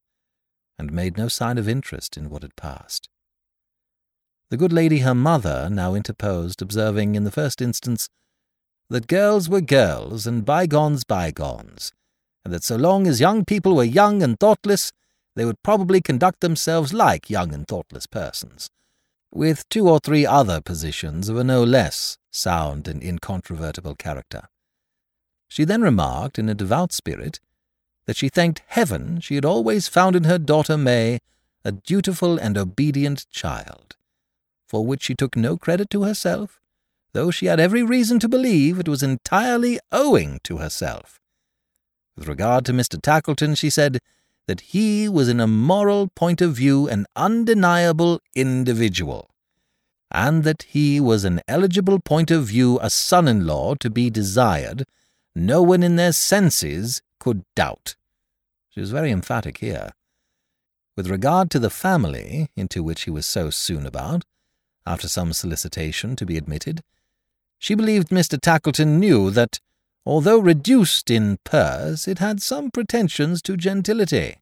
and made no sign of interest in what had passed. The good lady her mother now interposed, observing in the first instance that girls were girls and bygones bygones, and that so long as young people were young and thoughtless, they would probably conduct themselves like young and thoughtless persons, with two or three other positions of a no less sound and incontrovertible character. She then remarked, in a devout spirit, that she thanked heaven she had always found in her daughter May a dutiful and obedient child, for which she took no credit to herself, though she had every reason to believe it was entirely owing to herself. With regard to Mr. Tackleton, she said that he was in a moral point of view an undeniable individual, and that he was an eligible point of view a son-in-law to be desired, no one in their senses could doubt. She was very emphatic here. With regard to the family into which he was so soon about, after some solicitation to be admitted, she believed Mr. Tackleton knew that Although reduced in purse, it had some pretensions to gentility,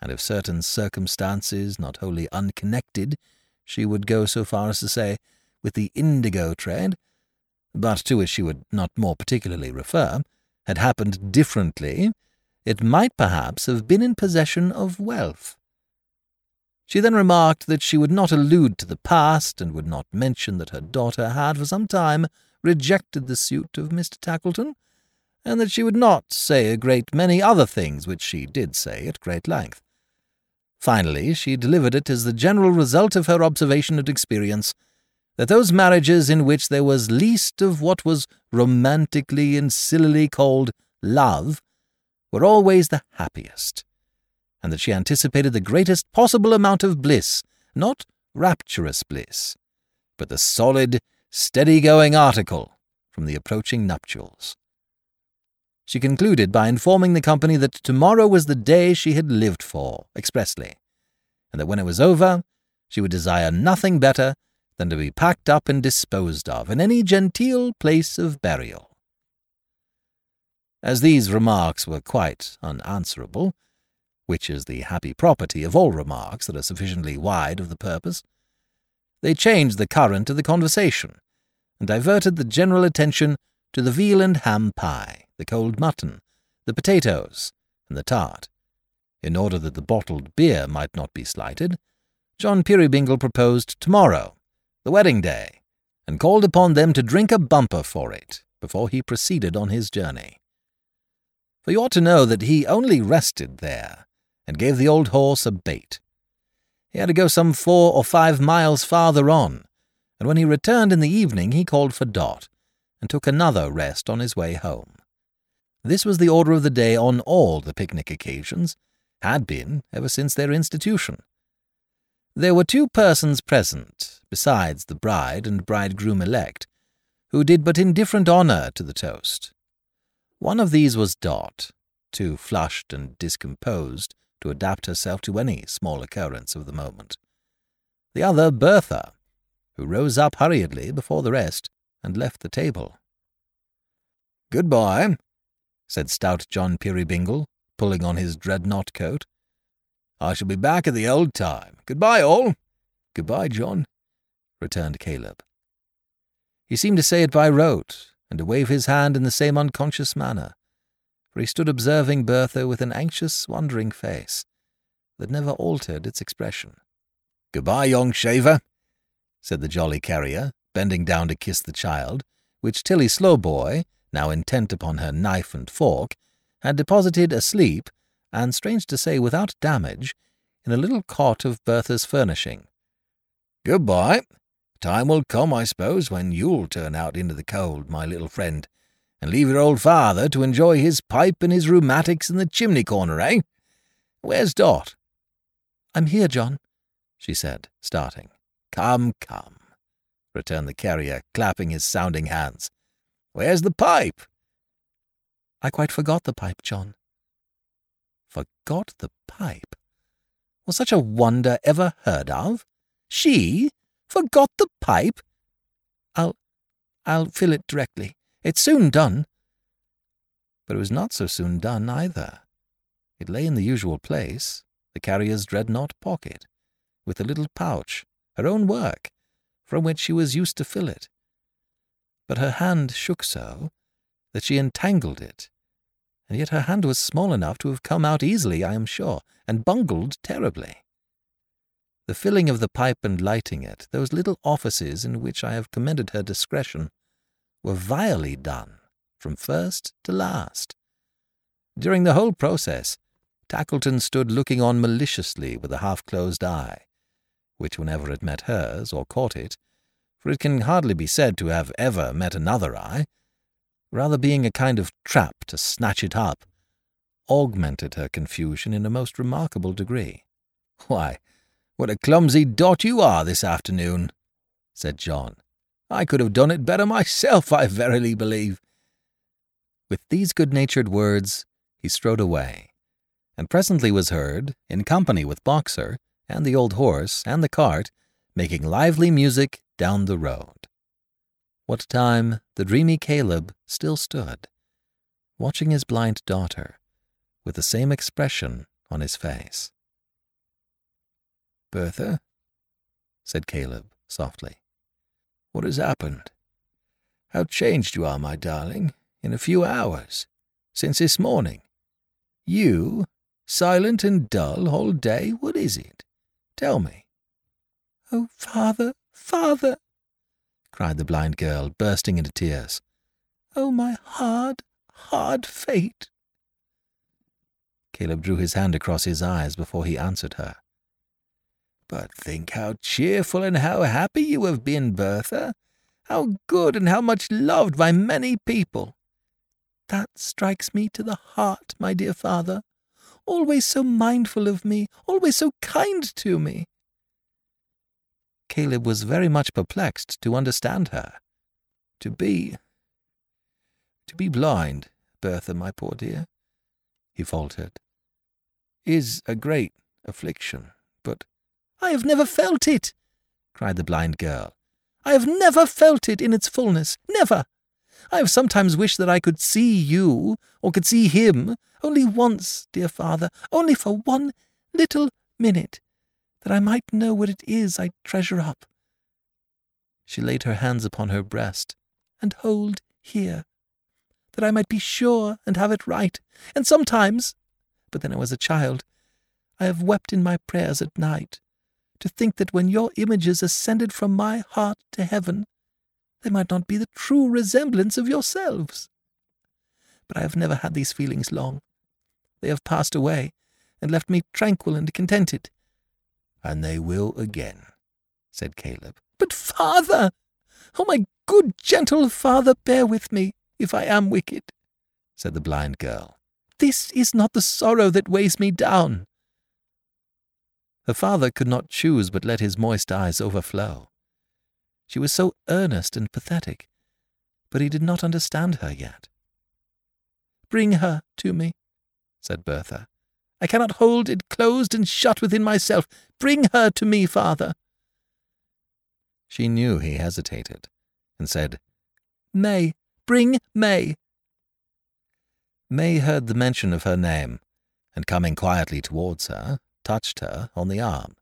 and if certain circumstances, not wholly unconnected, she would go so far as to say, with the indigo trade, but to which she would not more particularly refer, had happened differently, it might perhaps have been in possession of wealth. She then remarked that she would not allude to the past, and would not mention that her daughter had for some time rejected the suit of Mr. Tackleton, and that she would not say a great many other things which she did say at great length. Finally, she delivered it as the general result of her observation and experience that those marriages in which there was least of what was romantically and sillily called love were always the happiest, and that she anticipated the greatest possible amount of bliss, not rapturous bliss, but the solid, steady-going article from the approaching nuptials. She concluded by informing the company that tomorrow was the day she had lived for, expressly, and that when it was over, she would desire nothing better than to be packed up and disposed of in any genteel place of burial. As these remarks were quite unanswerable, which is the happy property of all remarks that are sufficiently wide of the purpose, they changed the current of the conversation, and diverted the general attention to the veal and ham pie, the cold mutton, the potatoes, and the tart, in order that the bottled beer might not be slighted, John Peerybingle proposed tomorrow, the wedding day, and called upon them to drink a bumper for it before he proceeded on his journey. For you ought to know that he only rested there, and gave the old horse a bait. He had to go some four or five miles farther on, and when he returned in the evening he called for Dot, and took another rest on his way home. This was the order of the day on all the picnic occasions, had been ever since their institution. There were two persons present, besides the bride and bridegroom elect, who did but indifferent honour to the toast. One of these was Dot, too flushed and discomposed to adapt herself to any small occurrence of the moment. The other, Bertha, who rose up hurriedly before the rest and left the table. Good-bye, said stout John Peerybingle, pulling on his dreadnought coat. I shall be back at the old time. Good-bye, all. Good-bye, John, returned Caleb. He seemed to say it by rote, and to wave his hand in the same unconscious manner, for he stood observing Bertha with an anxious, wondering face that never altered its expression. Good-bye, young shaver, said the jolly carrier, bending down to kiss the child, which Tilly Slowboy, now intent upon her knife and fork, had deposited asleep, and strange to say without damage, in a little cot of Bertha's furnishing. Good-bye. Time will come, I suppose, when you'll turn out into the cold, my little friend, and leave your old father to enjoy his pipe and his rheumatics in the chimney corner, eh? Where's Dot? I'm here, John, she said, starting. Come, come, returned the carrier, clapping his sounding hands. Where's the pipe? I quite forgot the pipe, John. Forgot the pipe? Was such a wonder ever heard of? She? Forgot the pipe? I'll... I'll fill it directly. It's soon done. But it was not so soon done either. It lay in the usual place, the carrier's dreadnought pocket, with a little pouch, her own work, from which she was used to fill it. But her hand shook so that she entangled it, and yet her hand was small enough to have come out easily, I am sure, and bungled terribly. The filling of the pipe and lighting it, those little offices in which I have commended her discretion, were vilely done, from first to last. During the whole process, Tackleton stood looking on maliciously with a half-closed eye, which whenever it met hers or caught it, for it can hardly be said to have ever met another eye, rather being a kind of trap to snatch it up, augmented her confusion in a most remarkable degree. Why, what a clumsy dot you are this afternoon, said John. I could have done it better myself, I verily believe. With these good-natured words, he strode away, and presently was heard, in company with Boxer, and the old horse, and the cart, making lively music down the road. What time the dreamy Caleb still stood, watching his blind daughter, with the same expression on his face. Bertha, said Caleb softly. What has happened? How changed you are, my darling, in a few hours, since this morning. You, silent and dull all day, what is it? Tell me. Oh, father, father, cried the blind girl, bursting into tears. Oh, my hard, hard fate. Caleb drew his hand across his eyes before he answered her. But think how cheerful and how happy you have been, Bertha. How good and how much loved by many people. That strikes me to the heart, my dear father. Always so mindful of me, always so kind to me. Caleb was very much perplexed to understand her. To be... to be blind, Bertha, my poor dear, he faltered, is a great affliction, I have never felt it, cried the blind girl. I have never felt it in its fullness, never. I have sometimes wished that I could see you, or could see him, only once, dear father, only for one little minute, that I might know what it is I treasure up. She laid her hands upon her breast, and hold here, that I might be sure and have it right. And sometimes, but then I was a child, I have wept in my prayers at night, to think that when your images ascended from my heart to heaven, they might not be the true resemblance of yourselves. But I have never had these feelings long. They have passed away, and left me tranquil and contented. And they will again, said Caleb. But, father! Oh, my good, gentle father, bear with me, if I am wicked, said the blind girl. This is not the sorrow that weighs me down. Her father could not choose but let his moist eyes overflow. She was so earnest and pathetic, but he did not understand her yet. Bring her to me, said Bertha. I cannot hold it closed and shut within myself. Bring her to me, father. She knew he hesitated, and said, May, bring May. May heard the mention of her name, and coming quietly towards her, touched her on the arm.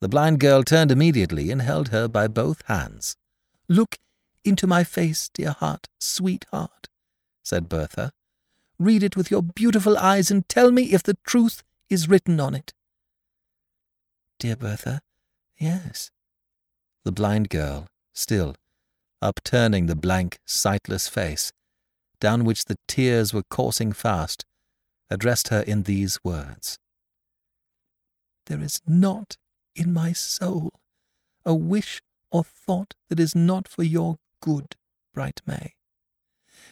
The blind girl turned immediately and held her by both hands. Look into my face, dear heart, sweetheart, said Bertha. Read it with your beautiful eyes and tell me if the truth is written on it. Dear Bertha, yes. The blind girl, still, upturning the blank, sightless face, down which the tears were coursing fast, addressed her in these words There is not in my soul a wish or thought that is not for your good, bright May.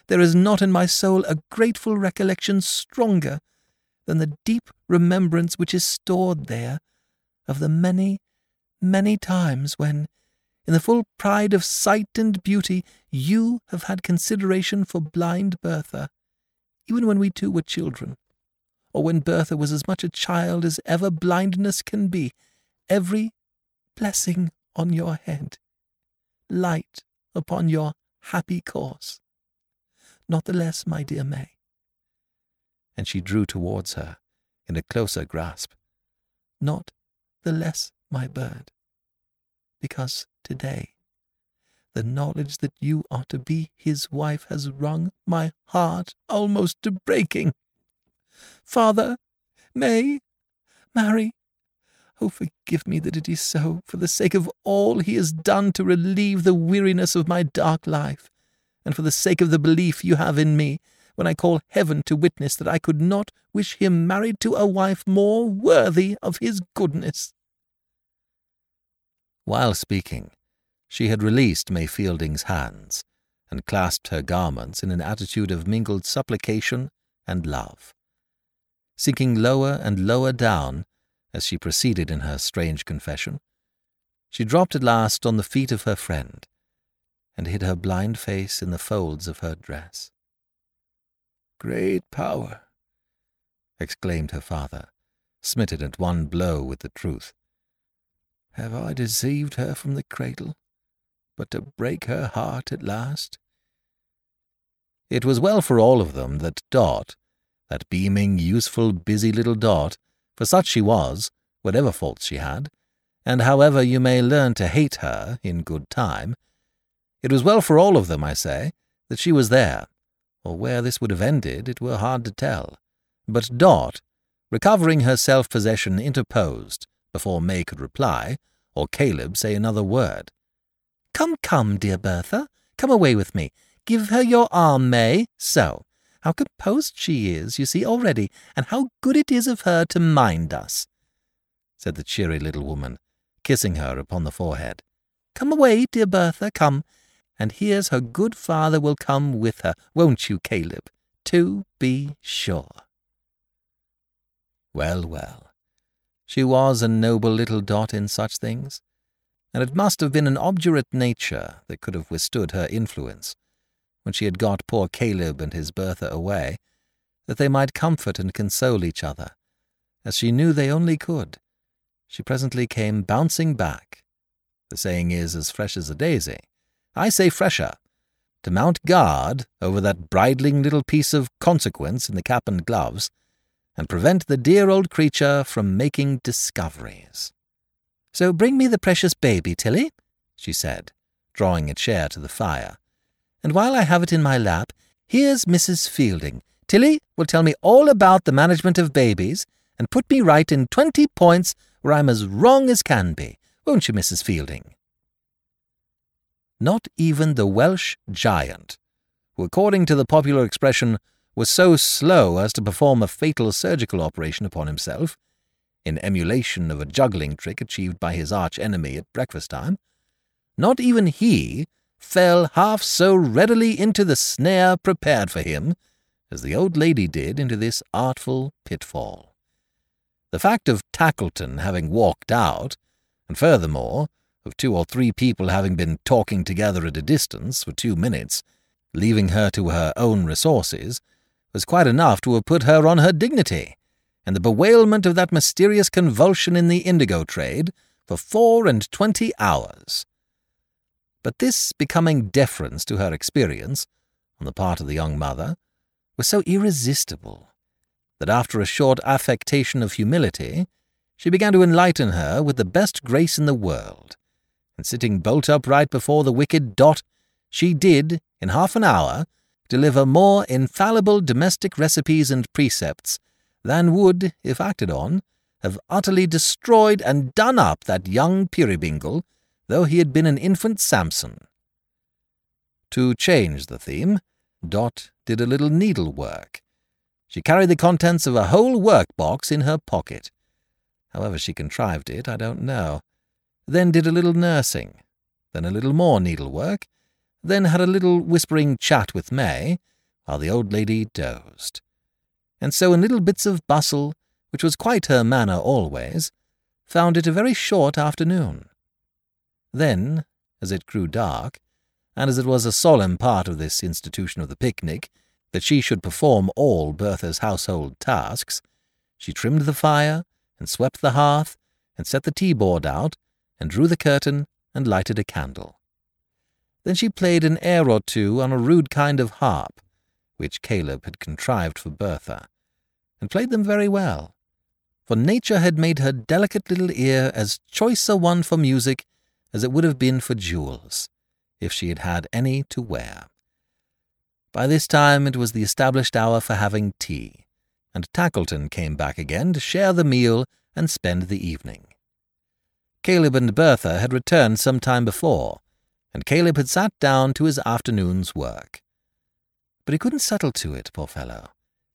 There is not in my soul a grateful recollection stronger than the deep remembrance which is stored there of the many, many times when, in the full pride of sight and beauty, you have had consideration for blind Bertha, even when we two were children, or when Bertha was as much a child as ever blindness can be, every blessing on your head, light upon your happy course. Not the less, my dear May. And she drew towards her in a closer grasp. Not the less, my bird, because today the knowledge that you are to be his wife has wrung my heart almost to breaking. Father, May, Mary, Oh, forgive me that it is so, for the sake of all he has done to relieve the weariness of my dark life, and for the sake of the belief you have in me, when I call heaven to witness that I could not wish him married to a wife more worthy of his goodness. While speaking, she had released May Fielding's hands, and clasped her garments in an attitude of mingled supplication and love. Sinking lower and lower down, as she proceeded in her strange confession. She dropped at last on the feet of her friend, and hid her blind face in the folds of her dress. Great power! exclaimed her father, smitten at one blow with the truth. Have I deceived her from the cradle, but to break her heart at last? It was well for all of them that Dot, that beaming, useful, busy little Dot, for such she was, whatever faults she had, and however you may learn to hate her in good time, it was well for all of them, I say, that she was there, or where this would have ended it were hard to tell. But Dot, recovering her self-possession, interposed, before May could reply, or Caleb say another word. Come, come, dear Bertha, come away with me. Give her your arm, May. So. How composed she is, you see, already, and how good it is of her to mind us, said the cheery little woman, kissing her upon the forehead. Come away, dear Bertha, come, and here's her good father will come with her, won't you, Caleb? To be sure. Well, well, she was a noble little dot in such things, and it must have been an obdurate nature that could have withstood her influence when she had got poor Caleb and his Bertha away, that they might comfort and console each other, as she knew they only could. She presently came bouncing back. The saying is as fresh as a daisy. I say fresher. To mount guard over that bridling little piece of consequence in the cap and gloves, and prevent the dear old creature from making discoveries. So bring me the precious baby, Tilly, she said, drawing a chair to the fire and while I have it in my lap, here's Mrs. Fielding. Tilly will tell me all about the management of babies, and put me right in twenty points where I'm as wrong as can be, won't you, Mrs. Fielding? Not even the Welsh giant, who, according to the popular expression, was so slow as to perform a fatal surgical operation upon himself, in emulation of a juggling trick achieved by his arch enemy at breakfast time, not even he fell half so readily into the snare prepared for him as the old lady did into this artful pitfall. The fact of Tackleton having walked out, and furthermore, of two or three people having been talking together at a distance for two minutes, leaving her to her own resources, was quite enough to have put her on her dignity, and the bewailment of that mysterious convulsion in the indigo trade for four and twenty hours. But this becoming deference to her experience, on the part of the young mother, was so irresistible that after a short affectation of humility, she began to enlighten her with the best grace in the world, and sitting bolt upright before the wicked Dot, she did, in half an hour, deliver more infallible domestic recipes and precepts than would, if acted on, have utterly destroyed and done up that young Peerybingle though he had been an infant Samson. To change the theme, Dot did a little needlework. She carried the contents of a whole work-box in her pocket. However she contrived it, I don't know. Then did a little nursing, then a little more needlework, then had a little whispering chat with May, while the old lady dozed. And so in little bits of bustle, which was quite her manner always, found it a very short afternoon. Then, as it grew dark, and as it was a solemn part of this institution of the picnic that she should perform all Bertha's household tasks, she trimmed the fire, and swept the hearth, and set the tea-board out, and drew the curtain, and lighted a candle. Then she played an air or two on a rude kind of harp, which Caleb had contrived for Bertha, and played them very well, for nature had made her delicate little ear as choice a one for music as it would have been for jewels, if she had had any to wear. By this time it was the established hour for having tea, and Tackleton came back again to share the meal and spend the evening. Caleb and Bertha had returned some time before, and Caleb had sat down to his afternoon's work. But he couldn't settle to it, poor fellow,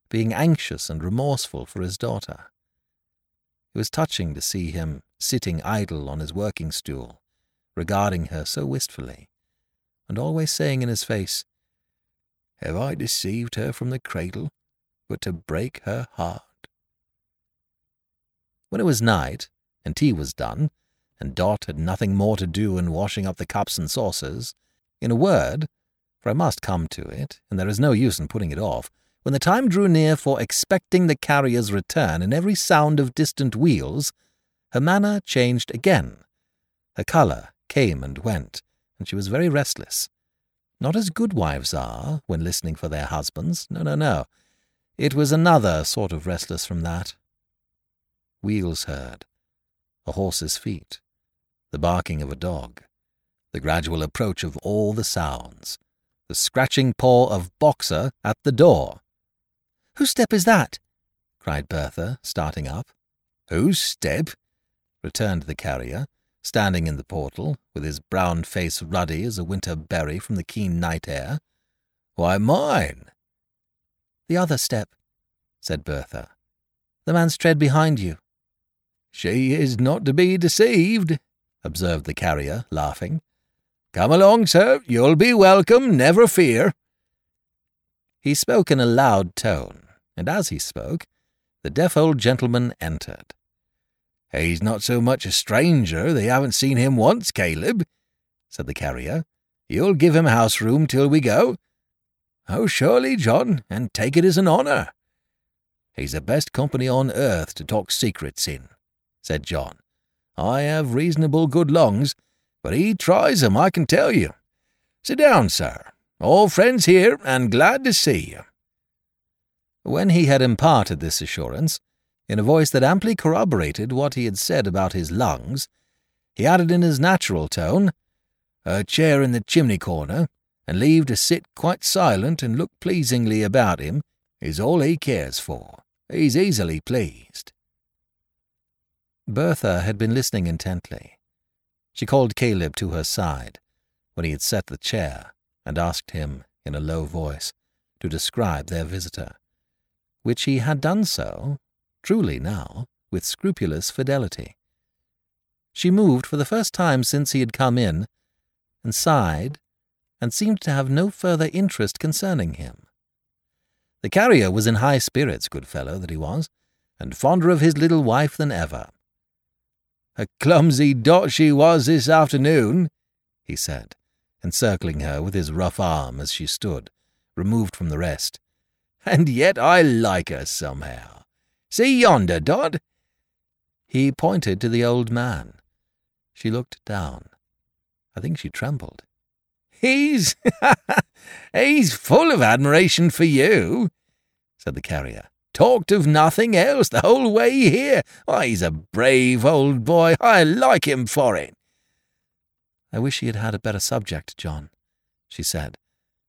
being anxious and remorseful for his daughter. It was touching to see him sitting idle on his working stool, regarding her so wistfully, and always saying in his face, Have I deceived her from the cradle, but to break her heart? When it was night, and tea was done, and Dot had nothing more to do in washing up the cups and saucers, in a word, for I must come to it, and there is no use in putting it off, when the time drew near for expecting the carrier's return and every sound of distant wheels, her manner changed again. Her colour came and went, and she was very restless. Not as good wives are when listening for their husbands. No, no, no. It was another sort of restless from that. Wheels heard, a horse's feet, the barking of a dog, the gradual approach of all the sounds, the scratching paw of Boxer at the door. Whose step is that? cried Bertha, starting up. Whose step? returned the carrier, standing in the portal, with his brown face ruddy as a winter berry from the keen night air. Why, mine. The other step, said Bertha. The man's tread behind you. She is not to be deceived, observed the carrier, laughing. Come along, sir. You'll be welcome, never fear. He spoke in a loud tone, and as he spoke, the deaf old gentleman entered. He's not so much a stranger they haven't seen him once, Caleb, said the carrier. You'll give him house room till we go? Oh, surely, John, and take it as an honour. He's the best company on earth to talk secrets in, said John. I have reasonable good lungs, but he tries 'em, I can tell you. Sit down, sir. All friends here, and glad to see you. When he had imparted this assurance, in a voice that amply corroborated what he had said about his lungs, he added in his natural tone, A chair in the chimney corner, and leave to sit quite silent and look pleasingly about him, is all he cares for. He's easily pleased. Bertha had been listening intently. She called Caleb to her side when he had set the chair and asked him, in a low voice, to describe their visitor, which he had done so, truly now, with scrupulous fidelity. She moved for the first time since he had come in, and sighed, and seemed to have no further interest concerning him. The carrier was in high spirits, good fellow that he was, and fonder of his little wife than ever. A clumsy dot she was this afternoon, he said, encircling her with his rough arm as she stood, removed from the rest. And yet I like her somehow. See yonder, Dot? He pointed to the old man. She looked down. I think she trembled. He's [LAUGHS] he's full of admiration for you, said the carrier. Talked of nothing else the whole way here. Why, he's a brave old boy. I like him for it. I wish he had had a better subject, John, she said,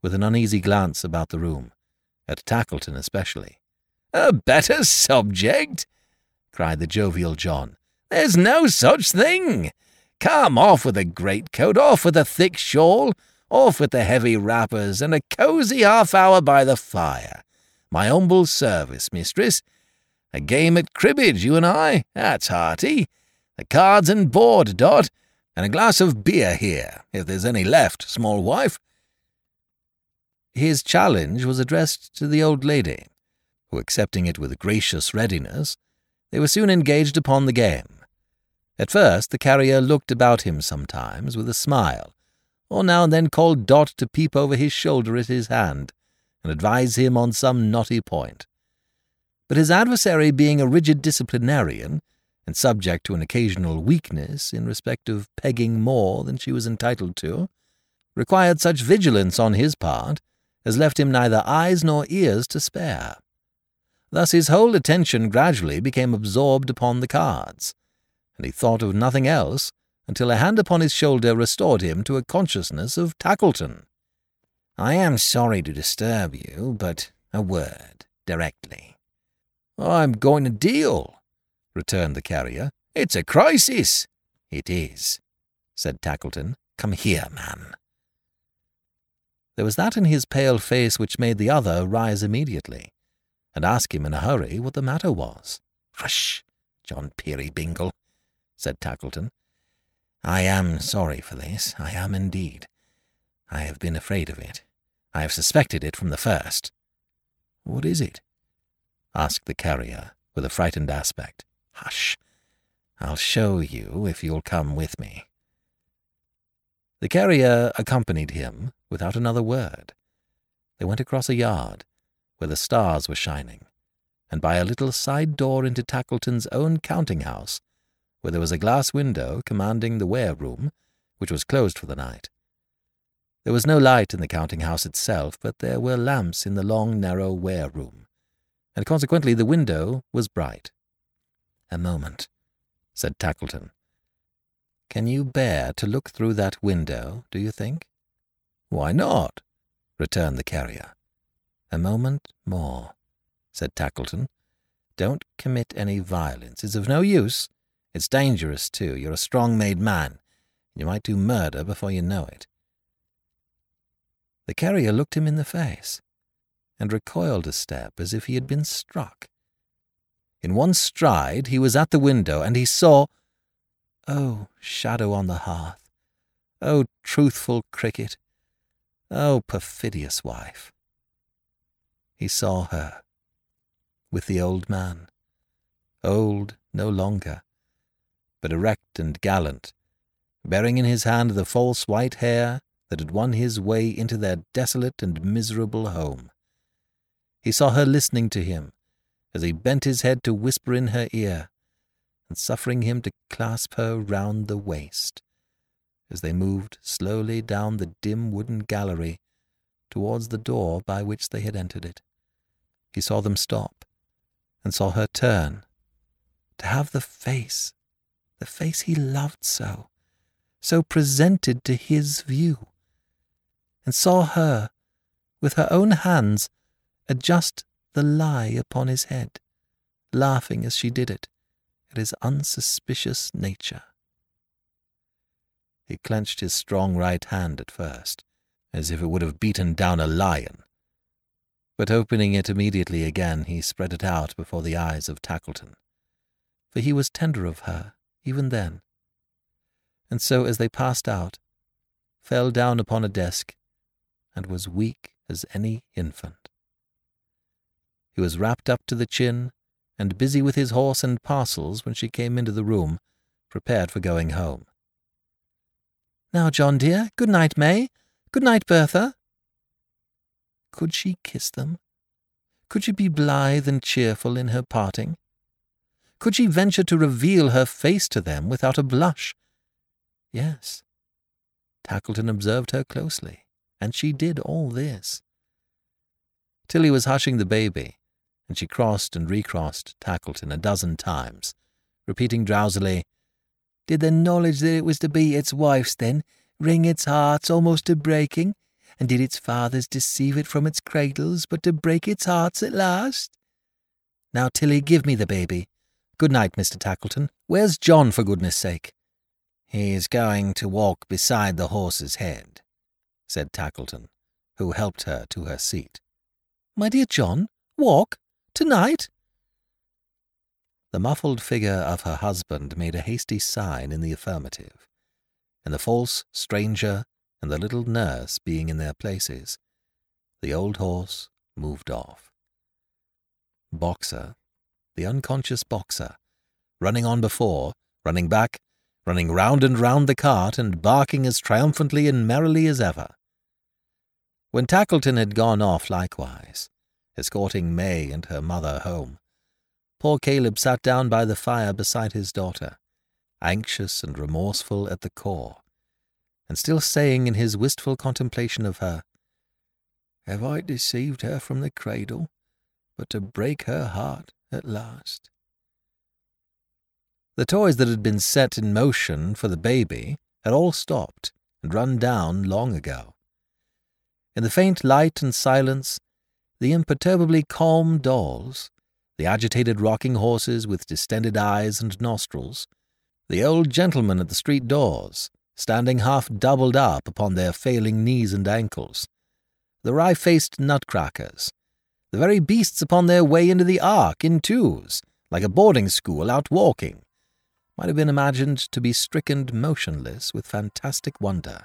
with an uneasy glance about the room, at Tackleton especially. A better subject? cried the jovial John. There's no such thing. Come, off with the greatcoat, off with the thick shawl, off with the heavy wrappers, and a cosy half hour by the fire. My humble service, mistress. A game at cribbage, you and I. That's hearty. The cards and board, Dot, and a glass of beer here, if there's any left, small wife. His challenge was addressed to the old lady, who, accepting it with gracious readiness, they were soon engaged upon the game. At first the carrier looked about him sometimes with a smile, or now and then called Dot to peep over his shoulder at his hand, and advise him on some knotty point. But his adversary being a rigid disciplinarian, and subject to an occasional weakness in respect of pegging more than she was entitled to, required such vigilance on his part as left him neither eyes nor ears to spare. Thus his whole attention gradually became absorbed upon the cards, and he thought of nothing else until a hand upon his shoulder restored him to a consciousness of Tackleton. I am sorry to disturb you, but a word, directly. I'm going to deal, returned the carrier. It's a crisis. It is, said Tackleton. Come here, man. There was that in his pale face which made the other rise immediately, and ask him in a hurry what the matter was. Hush, John Peerybingle, said Tackleton. I am sorry for this, I am indeed. I have been afraid of it. I have suspected it from the first. What is it? asked the carrier, with a frightened aspect. Hush. I'll show you if you'll come with me. The carrier accompanied him without another word. They went across a yard, where the stars were shining, and by a little side door into Tackleton's own counting house, where there was a glass window commanding the ware room, which was closed for the night. There was no light in the counting house itself, but there were lamps in the long, narrow ware room, and consequently the window was bright. A moment, said Tackleton. Can you bear to look through that window, do you think? Why not? returned the carrier. A moment more, said Tackleton. Don't commit any violence. It's of no use. It's dangerous, too. You're a strong-made man. You might do murder before you know it. The carrier looked him in the face, and recoiled a step as if he had been struck. In one stride he was at the window, and he saw— Oh, shadow on the hearth! Oh, truthful cricket! Oh, perfidious wife! He saw her, with the old man, old no longer, but erect and gallant, bearing in his hand the false white hair that had won his way into their desolate and miserable home. He saw her listening to him as he bent his head to whisper in her ear, and suffering him to clasp her round the waist, as they moved slowly down the dim wooden gallery towards the door by which they had entered it. He saw them stop, and saw her turn, to have the face the face he loved so, so presented to his view, and saw her, with her own hands, adjust the lie upon his head, laughing as she did it, at his unsuspicious nature. He clenched his strong right hand at first, as if it would have beaten down a lion. But opening it immediately again, he spread it out before the eyes of Tackleton. For he was tender of her, even then. And so, as they passed out, fell down upon a desk and was weak as any infant. He was wrapped up to the chin and busy with his horse and parcels when she came into the room, prepared for going home. Now, John dear, good night, May. Good night, Bertha. Could she kiss them? Could she be blithe and cheerful in her parting? Could she venture to reveal her face to them without a blush? Yes. Tackleton observed her closely, and she did all this. Tilly was hushing the baby, and she crossed and recrossed Tackleton a dozen times, repeating drowsily, Did the knowledge that it was to be its wife's, then, wring its heart almost to breaking? And did its fathers deceive it from its cradles, but to break its hearts at last? Now, Tilly, give me the baby. Good night, Mr. Tackleton. Where's John, for goodness sake? He is going to walk beside the horse's head, said Tackleton, who helped her to her seat. My dear John, walk? Tonight? The muffled figure of her husband made a hasty sign in the affirmative, and the false stranger and the little nurse being in their places, the old horse moved off. Boxer, the unconscious boxer, running on before, running back, running round and round the cart and barking as triumphantly and merrily as ever. When Tackleton had gone off likewise, escorting May and her mother home. Poor Caleb sat down by the fire beside his daughter, anxious and remorseful at the core, and still saying in his wistful contemplation of her, Have I deceived her from the cradle, but to break her heart at last? The toys that had been set in motion for the baby had all stopped and run down long ago. In the faint light and silence, the imperturbably calm dolls, the agitated rocking horses with distended eyes and nostrils, the old gentlemen at the street doors, standing half doubled up upon their failing knees and ankles, the wry faced nutcrackers, the very beasts upon their way into the ark in twos, like a boarding school out walking, might have been imagined to be stricken motionless with fantastic wonder.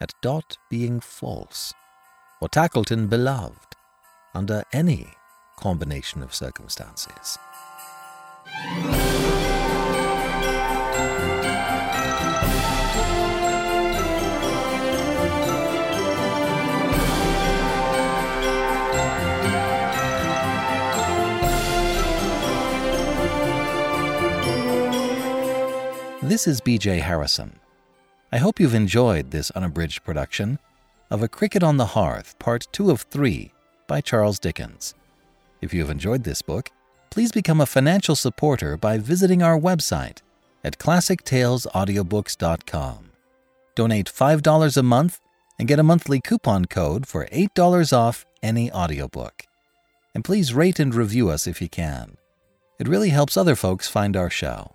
At Dot being false, or Tackleton beloved under any combination of circumstances. This is BJ Harrison. I hope you've enjoyed this unabridged production of A Cricket on the Hearth, Part 2 of 3 by Charles Dickens. If you have enjoyed this book, please become a financial supporter by visiting our website at classictalesaudiobooks.com. Donate $5 a month and get a monthly coupon code for $8 off any audiobook. And please rate and review us if you can. It really helps other folks find our show.